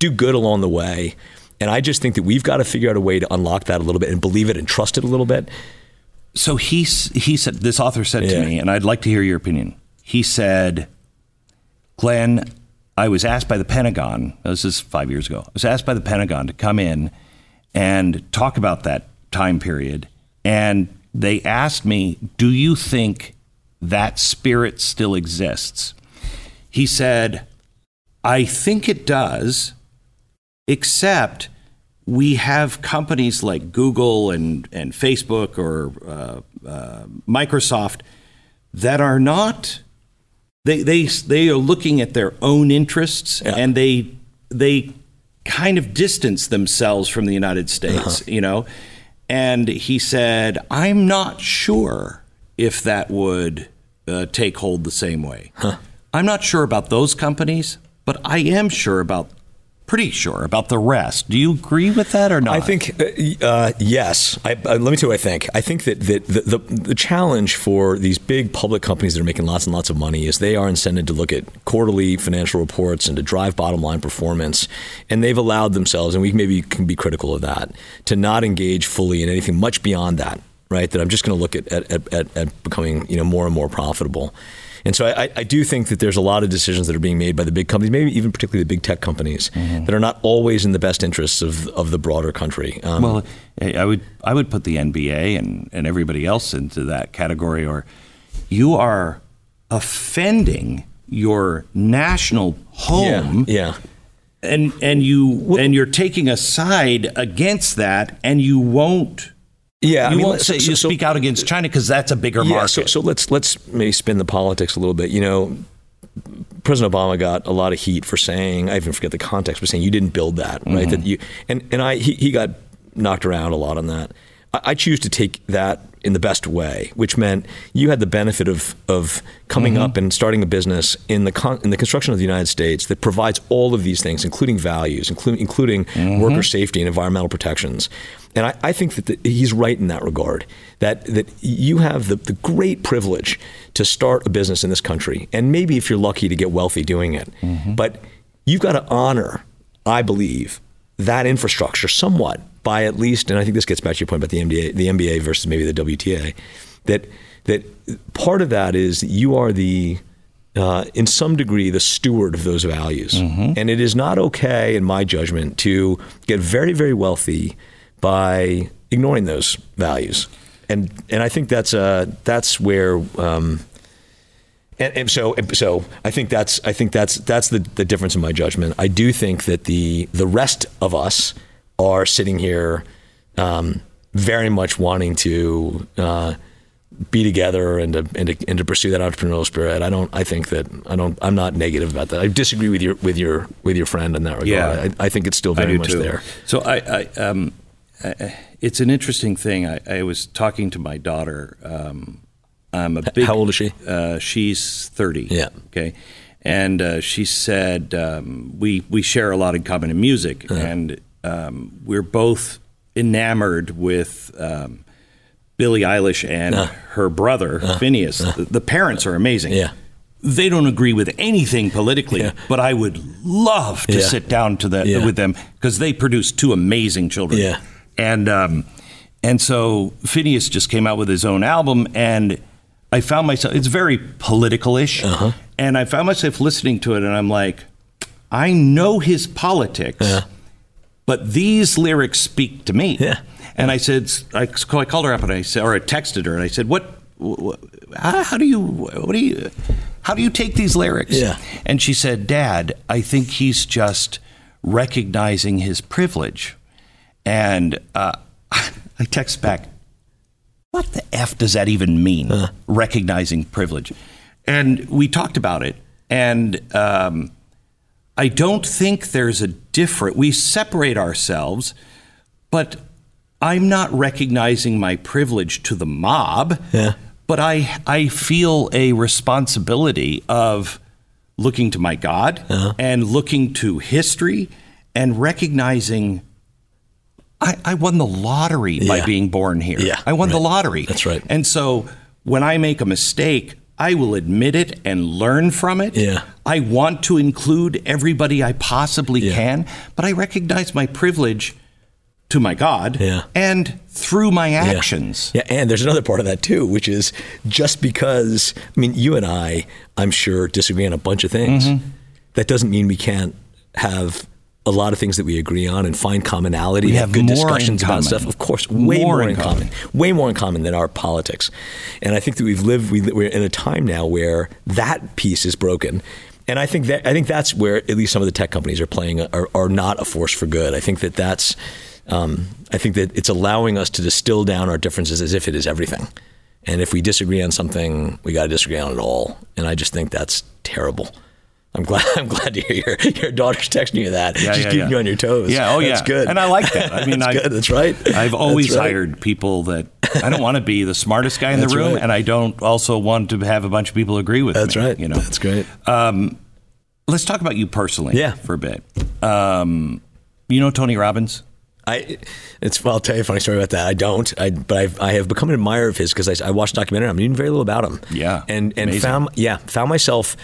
Speaker 2: do good along the way. And I just think that we've got to figure out a way to unlock that a little bit and believe it and trust it a little bit.
Speaker 1: So he, he said, this author said
Speaker 2: Yeah.
Speaker 1: to me, and I'd like to hear your opinion. He said, Glenn, I was asked by the Pentagon, this is five years ago, I was asked by the Pentagon to come in and talk about that time period. And they asked me, Do you think that spirit still exists? He said, I think it does, except we have companies like Google and, and Facebook or uh, uh, Microsoft that are not they they they are looking at their own interests
Speaker 2: Yeah.
Speaker 1: and they they kind of distance themselves from the United States, you know. And he said, "I'm not sure if that would uh, take hold the same way. I'm not sure about those companies, but I am sure about." Pretty sure about the rest. Do you agree with that or not?
Speaker 2: I think uh, uh, yes. I, uh, let me tell you what I think. I think that, that the, the the challenge for these big public companies that are making lots and lots of money is they are incented to look at quarterly financial reports and to drive bottom line performance, and they've allowed themselves, and we maybe can be critical of that, to not engage fully in anything much beyond that. Right. That I'm just going to look at, at, at at becoming you know more and more profitable. And so I, I do think that there's a lot of decisions that are being made by the big companies, maybe even particularly the big tech companies, that are not always in the best interests of, of the broader country. Um,
Speaker 1: Well, I I would I would put the NBA and, and everybody else into that category. Or you are offending your national home,
Speaker 2: yeah,
Speaker 1: and and you and you're taking a side against that, and you won't.
Speaker 2: Yeah.
Speaker 1: You
Speaker 2: I mean,
Speaker 1: won't
Speaker 2: so-
Speaker 1: you
Speaker 2: so-
Speaker 1: speak out against China because that's a bigger
Speaker 2: Yeah,
Speaker 1: market.
Speaker 2: so, so let's let's maybe spin the politics a little bit. You know, President Obama got a lot of heat for saying I even forget the context, but saying you didn't build that, right?
Speaker 1: Mm-hmm.
Speaker 2: That you and and I he, he got knocked around a lot on that. I, I choose to take that in the best way, which meant you had the benefit of of coming
Speaker 1: Mm-hmm.
Speaker 2: up and starting a business in the con, in the construction of the United States that provides all of these things, including values, including including
Speaker 1: Mm-hmm.
Speaker 2: worker safety and environmental protections. And I, I think that the, he's right in that regard. That that you have the, the great privilege to start a business in this country, and maybe if you're lucky to get wealthy doing it, but you've got to honor, I believe, that infrastructure somewhat by at least, and I think this gets back to your point about the NBA, the NBA versus maybe the WTA, that that part of that is that you are the uh, in some degree the steward of those values, and it is not okay, in my judgment, to get very very wealthy by ignoring those values, and and I think that's uh that's where. Um, and, and so, so I think that's I think that's that's the, the difference in my judgment. I do think that the the rest of us are sitting here um, very much wanting to uh, be together and to, and to and to pursue that entrepreneurial spirit. I don't. I think that I don't. I'm not negative about that. I disagree with your with your with your friend in that regard.
Speaker 1: Yeah.
Speaker 2: I, I think it's still very much
Speaker 1: too.
Speaker 2: there.
Speaker 1: So I, I um, I- it's an interesting thing. I, I was talking to my daughter. Um, I'm a big.
Speaker 2: How old is she?
Speaker 1: Uh, she's 30.
Speaker 2: Yeah.
Speaker 1: Okay. And uh, she said um, we we share a lot in common in music,
Speaker 2: Uh-huh.
Speaker 1: and um, we're both enamored with. Um, Billie Eilish and her brother Finneas. The, the parents are amazing.
Speaker 2: Yeah.
Speaker 1: They don't agree with anything politically,
Speaker 2: Yeah.
Speaker 1: but I would love to
Speaker 2: Yeah.
Speaker 1: sit down to that
Speaker 2: Yeah.
Speaker 1: with them because they produce two amazing children.
Speaker 2: Yeah.
Speaker 1: And um, and so Finneas just came out with his own album, and I found myself. It's very political-ish,
Speaker 2: Uh-huh.
Speaker 1: and I found myself listening to it, and I'm like, I know his politics. But these lyrics speak to me.
Speaker 2: Yeah.
Speaker 1: And I said, I, called her up and I said, or I texted her and I said, what, wh- how, how do you, what do you, how do you take these lyrics?
Speaker 2: Yeah.
Speaker 1: And she said, Dad, I think he's just recognizing his privilege. And uh, I text back, what the F does that even mean? Uh. Recognizing privilege. And we talked about it. And um, I don't think there's a different, we separate ourselves, but I'm not recognizing my privilege to the mob. Yeah. But I, I feel a responsibility of looking to my God uh-huh. and looking to history and recognizing I, I won the lottery yeah. by being born here.
Speaker 2: Yeah,
Speaker 1: I won
Speaker 2: right.
Speaker 1: the lottery.
Speaker 2: That's right.
Speaker 1: And so when I make a mistake, I will admit it and learn from it.
Speaker 2: Yeah.
Speaker 1: I want to include everybody I possibly yeah. can, but I recognize my privilege to my God
Speaker 2: yeah.
Speaker 1: and through my actions.
Speaker 2: Yeah. yeah, and there's another part of that too, which is just because, I mean, you and I, I'm sure, disagree on a bunch of things. Mm-hmm. That doesn't mean we can't have a lot of things that we agree on and find commonality,
Speaker 1: we
Speaker 2: have
Speaker 1: good
Speaker 2: discussions
Speaker 1: about
Speaker 2: stuff. Of course, way more, more in common. common. way more in common than our politics. And I think that we've lived we, we're in a time now where that piece is broken. And I think that I think that's where at least some of the tech companies are playing are, are not a force for good. I think that that's um, I think that it's allowing us to distill down our differences as if it is everything. And if we disagree on something, we got to disagree on it all. And I just think that's terrible. I'm glad. I'm glad to hear your, your daughter's texting you that.
Speaker 1: Yeah,
Speaker 2: She's
Speaker 1: yeah,
Speaker 2: keeping
Speaker 1: yeah.
Speaker 2: you on your toes.
Speaker 1: Yeah. Oh, yeah.
Speaker 2: That's good.
Speaker 1: And I like that. I mean,
Speaker 2: that's
Speaker 1: I,
Speaker 2: good. That's right.
Speaker 1: I've always
Speaker 2: right.
Speaker 1: hired people that I don't want to be the smartest guy in the room,
Speaker 2: right.
Speaker 1: and I don't also want to have a bunch of people agree with
Speaker 2: that's
Speaker 1: me.
Speaker 2: That's right.
Speaker 1: You know.
Speaker 2: That's great.
Speaker 1: Um, let's talk about you personally.
Speaker 2: Yeah.
Speaker 1: For a bit. Um, you know Tony Robbins.
Speaker 2: I, it's well, I'll tell you a funny story about that. I don't, I, but I've, I have become an admirer of his because I, I watched a documentary. I'm reading very little about him.
Speaker 1: Yeah,
Speaker 2: and and
Speaker 1: amazing.
Speaker 2: found yeah found myself.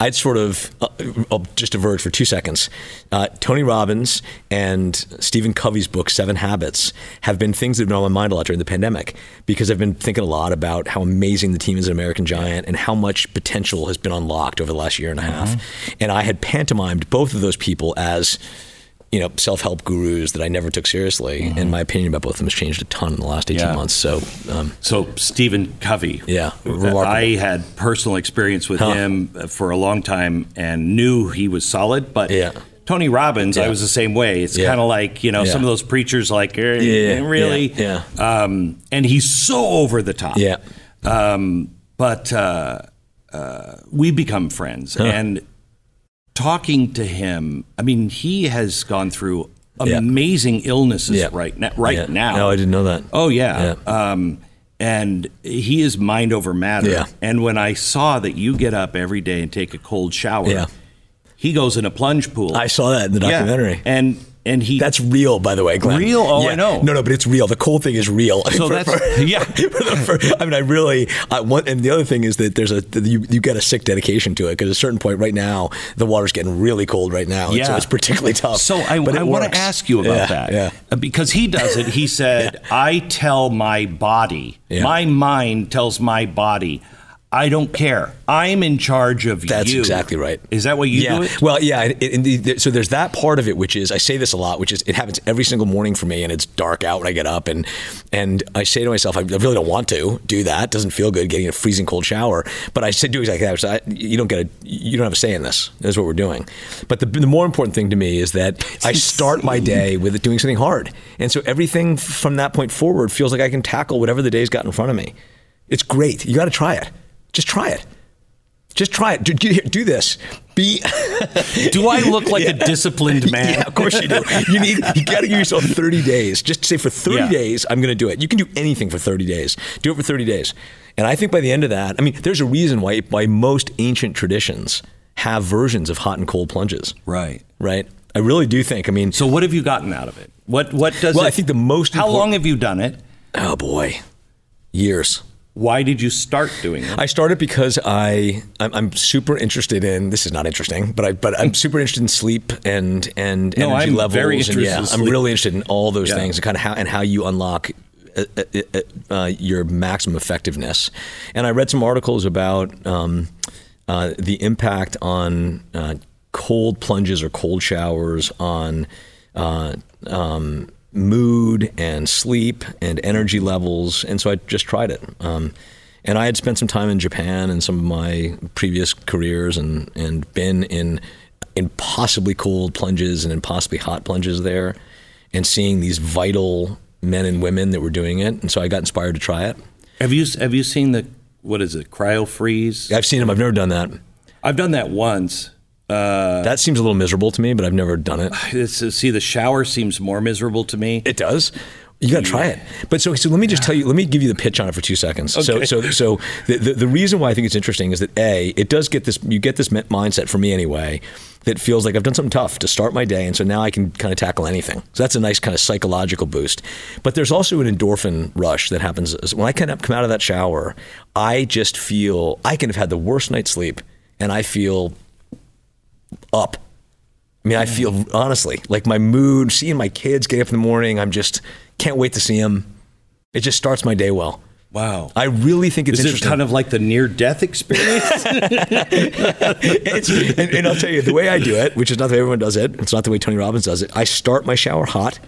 Speaker 2: I'd sort of uh, I'll just diverge for two seconds. Uh, Tony Robbins and Stephen Covey's book Seven Habits have been things that have been on my mind a lot during the pandemic because I've been thinking a lot about how amazing the team is at American Giant and how much potential has been unlocked over the last year and a half. Mm-hmm. And I had pantomimed both of those people as you know, self-help gurus that I never took seriously. Mm-hmm. And my opinion about both of them has changed a ton in the last 18
Speaker 1: yeah.
Speaker 2: months. So, um,
Speaker 1: so Stephen Covey.
Speaker 2: Yeah.
Speaker 1: Remarkable. I had personal experience with huh. him for a long time and knew he was solid, but
Speaker 2: yeah.
Speaker 1: Tony Robbins, yeah. I was the same way. It's yeah. kind of like, you know, some of those preachers like, eh,
Speaker 2: yeah,
Speaker 1: really?
Speaker 2: Yeah.
Speaker 1: Um, and he's so over the top.
Speaker 2: Yeah.
Speaker 1: Um, but uh, uh, we become friends. Huh. And talking to him, I mean, he has gone through amazing
Speaker 2: yeah.
Speaker 1: illnesses
Speaker 2: yeah.
Speaker 1: right now. Right
Speaker 2: yeah.
Speaker 1: now.
Speaker 2: No, I didn't know that.
Speaker 1: Oh yeah. Um, and he is mind over matter.
Speaker 2: Yeah.
Speaker 1: And when I saw that you get up every day and take a cold shower,
Speaker 2: yeah.
Speaker 1: he goes in a plunge pool.
Speaker 2: I saw that in the documentary.
Speaker 1: And and he
Speaker 2: that's real by the way Glenn.
Speaker 1: real? Oh
Speaker 2: yeah.
Speaker 1: i know.
Speaker 2: No no but it's real. The cold thing is real.
Speaker 1: So
Speaker 2: for,
Speaker 1: that's
Speaker 2: for,
Speaker 1: yeah.
Speaker 2: for, i mean i really I want, and the other thing is that there's a you, you get a sick dedication to it because at a certain point right now the water's getting really cold right now.
Speaker 1: Yeah.
Speaker 2: so it's particularly tough
Speaker 1: so i, I want to ask you about
Speaker 2: yeah,
Speaker 1: that.
Speaker 2: yeah.
Speaker 1: Uh, because he does it. He said i tell my body my mind tells my body I don't care. I'm in charge of you.
Speaker 2: That's
Speaker 1: you.
Speaker 2: exactly right.
Speaker 1: Is that what you
Speaker 2: yeah.
Speaker 1: do it?
Speaker 2: Well, yeah. It, it, so there's that part of it, which is I say this a lot, which is it happens every single morning for me, and it's dark out when I get up, and and I say to myself, I really don't want to do that. It doesn't feel good getting a freezing cold shower, but I said do exactly that. So I, you don't get a, you don't have a say in this. That's what we're doing. But the, the more important thing to me is that I start my day with doing something hard, and so everything from that point forward feels like I can tackle whatever the day's got in front of me. It's great. You got to try it. Just try it. Just try it. Do, do, do this. Be.
Speaker 1: do I look like
Speaker 2: yeah.
Speaker 1: a disciplined man?
Speaker 2: Yeah, of course you do. You need. You got to give yourself 30 days. Just say for 30
Speaker 1: Yeah.
Speaker 2: days, I'm going to do it. You can do anything for 30 days. Do it for 30 days. And I think by the end of that, I mean, there's a reason why why most ancient traditions have versions of hot and cold plunges.
Speaker 1: Right.
Speaker 2: Right. I really do think. I mean,
Speaker 1: So what have you gotten out of it? What what does
Speaker 2: well,
Speaker 1: it,
Speaker 2: I think the most.
Speaker 1: How long have you done it?
Speaker 2: Oh boy, years.
Speaker 1: Why did you start doing it?
Speaker 2: I started because I I'm, I'm, super interested in this is not interesting, but I but I'm super interested in sleep and and
Speaker 1: No,
Speaker 2: energy
Speaker 1: I'm
Speaker 2: levels.
Speaker 1: very
Speaker 2: and yeah,
Speaker 1: in
Speaker 2: I'm really interested in all those
Speaker 1: Yeah.
Speaker 2: things and kind of how and how you unlock. Uh, uh, uh, your maximum effectiveness, and I read some articles about um, uh, the impact on uh, cold plunges or cold showers on uh, um, mood and sleep and energy levels, and so I just tried it. Um, and I had spent some time in Japan in some of my previous careers, and and been in impossibly cold plunges and impossibly hot plunges there, and seeing these vital men and women that were doing it, and so I got inspired to try it.
Speaker 1: Have you have you seen the what is it cryo freeze?
Speaker 2: I've seen them. I've never done that.
Speaker 1: I've done that once.
Speaker 2: Uh, that seems a little miserable to me, but I've never done it.
Speaker 1: It's, uh, see, the shower seems more miserable to me.
Speaker 2: It does. You got to try it. But so, so let me just tell you, let me give you the pitch on it for two seconds. So,
Speaker 1: Okay.
Speaker 2: so, so the, the, the reason why I think it's interesting is that A, it does get this, you get this mindset for me anyway, that feels like I've done something tough to start my day. And so now I can kind of tackle anything. So that's a nice kind of psychological boost. But there's also an endorphin rush that happens when I kind of come out of that shower. I just feel, I can have had the worst night's sleep and I feel up. I mean, I feel honestly like my mood, seeing my kids get up in the morning, I'm just can't wait to see them. It just starts my day well.
Speaker 1: Wow.
Speaker 2: I really think it's
Speaker 1: Is it kind of like the near death experience?
Speaker 2: It's- and, and I'll tell you the way I do it, which is not the way everyone does it. It's not the way Tony Robbins does it. I start my shower hot,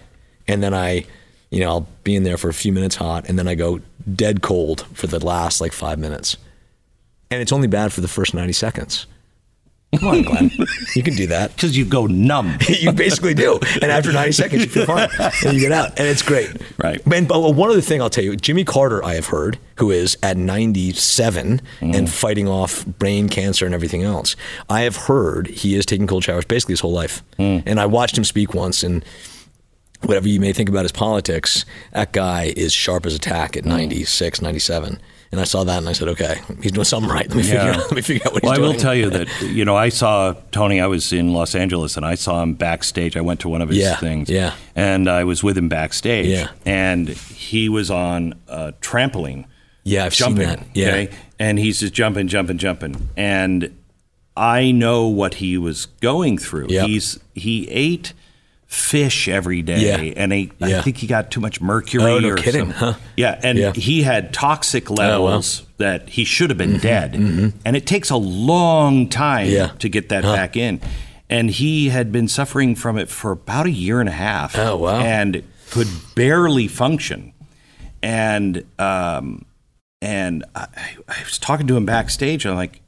Speaker 2: and then I, you know, I'll be in there for a few minutes hot, and then I go dead cold for the last like five minutes, and it's only bad for the first ninety seconds. Come on, Glenn, you can do that.
Speaker 1: Because you go numb.
Speaker 2: you basically do. And after 90 seconds, you feel fine. And you get out. And it's great.
Speaker 1: Right.
Speaker 2: And but one other thing I'll tell you Jimmy Carter, I have heard, who is at 97 mm. and fighting off brain cancer and everything else, I have heard he is taking cold showers basically his whole life. Mm. And I watched him speak once. And whatever you may think about his politics, that guy is sharp as a tack at 96, 97. And I saw that and I said, okay, he's doing something right. Let me figure, out, let me figure out what
Speaker 1: well,
Speaker 2: he's
Speaker 1: I will tell you that you know I saw Tony. I was in Los Angeles and I saw him backstage. I went to one of his
Speaker 2: Yeah,
Speaker 1: things.
Speaker 2: yeah.
Speaker 1: And I was with him backstage.
Speaker 2: Yeah.
Speaker 1: And he was on a trampoline.
Speaker 2: Yeah, I've
Speaker 1: jumping.
Speaker 2: seen that. Yeah.
Speaker 1: Okay. And he's just jumping, jumping, jumping. And I know what he was going through.
Speaker 2: Yep.
Speaker 1: He's he ate fish every day,
Speaker 2: Yeah.
Speaker 1: and he, I think he got too much mercury.
Speaker 2: Oh, no
Speaker 1: or
Speaker 2: kidding, huh?
Speaker 1: Yeah, and
Speaker 2: Yeah.
Speaker 1: he had toxic.
Speaker 2: Mm-hmm,
Speaker 1: levels that he should have been dead, and it takes a long time
Speaker 2: Yeah.
Speaker 1: to get that back in. And he had been suffering from it for about a year and a half.
Speaker 2: Oh, wow.
Speaker 1: And could barely function. And um, and I, I was talking to him backstage. And I'm like,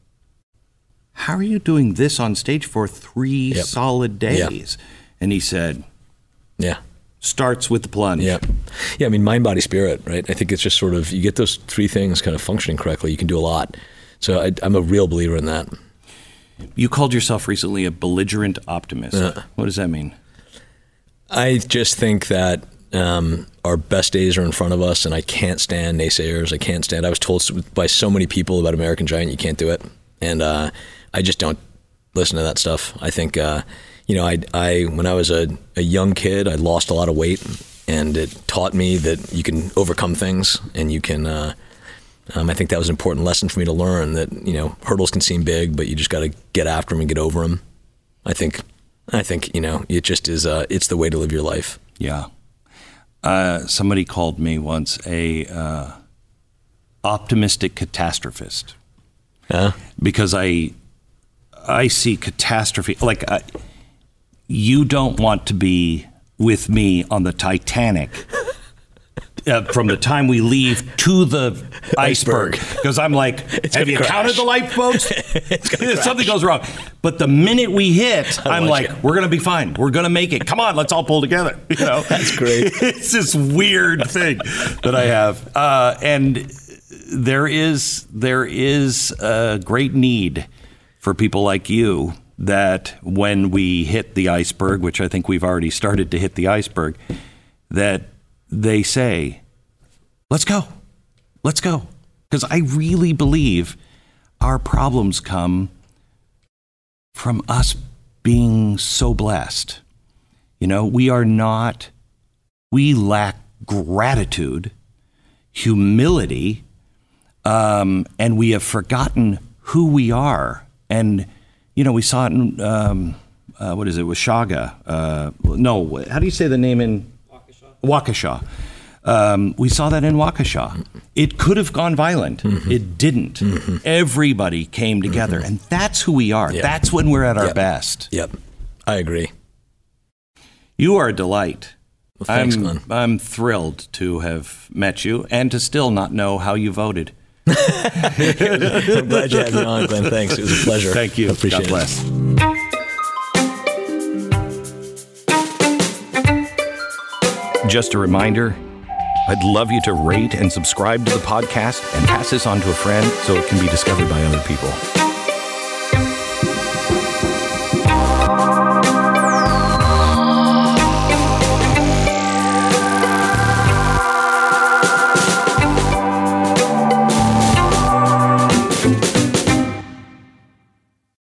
Speaker 1: "How are you doing this on stage for three
Speaker 2: Yep.
Speaker 1: solid
Speaker 2: Yep.
Speaker 1: Days?" And he said,
Speaker 2: Yeah.
Speaker 1: "Starts with the plunge."
Speaker 2: Yeah. Yeah. I mean, mind, body, spirit, right? I think it's just sort of, you get those three things kind of functioning correctly, you can do a lot. So I, I'm a real believer in that.
Speaker 1: You called yourself recently a belligerent optimist. What does that mean?
Speaker 2: I just think that um, our best days are in front of us, and I can't stand naysayers. I can't stand. I was told by so many people about American Giant, you can't do it, and uh, I just don't listen to that stuff. I think, uh, you know, I, I when I was a, a young kid, I lost a lot of weight, and it taught me that you can overcome things, and you can. Uh, um, I think that was an important lesson for me to learn. That you know, hurdles can seem big, but you just got to get after them and get over them. I think. I think you know, it just is. Uh, it's the way to live your life.
Speaker 1: Yeah. Uh, somebody called me once a uh, optimistic catastrophist
Speaker 2: Yeah.
Speaker 1: because I I see catastrophe like I, you don't want to be with me on the Titanic. Uh, from the time we leave to the iceberg, because I'm like, have you
Speaker 2: crash.
Speaker 1: counted the lifeboats? Something goes wrong. But the minute we hit, I'm like, we're gonna be fine. We're gonna make it. Come on, let's all pull together. You know,
Speaker 2: That's great.
Speaker 1: it's this weird thing that I have, uh, and there is there is a great need for people like you that when we hit the iceberg, which I think we've already started to hit the iceberg, that they say, "Let's go, let's go," because I really believe our problems come from us being so blessed. You know, we are not, we lack gratitude, humility, um, and we have forgotten who we are. And, you know, we saw it in, um, uh, what is it, Washaga? Uh, no, how do you say the name in Waukesha? Um, we saw that in Waukesha. It could have gone violent. It didn't. Everybody came together, and that's who we are. That's when we're at our
Speaker 2: Yep.
Speaker 1: best.
Speaker 2: Yep. I agree.
Speaker 1: You are a delight.
Speaker 2: Well, thanks,
Speaker 1: I'm,
Speaker 2: Glenn.
Speaker 1: I'm thrilled to have met you and to still not know how you voted.
Speaker 2: I'm glad you had me on, Glenn. Thanks. It was a pleasure.
Speaker 1: Thank you.
Speaker 2: I appreciate
Speaker 1: God
Speaker 2: it.
Speaker 1: bless. Just a reminder I'd love you to rate and subscribe to the podcast and pass this on to a friend so it can be discovered by other people.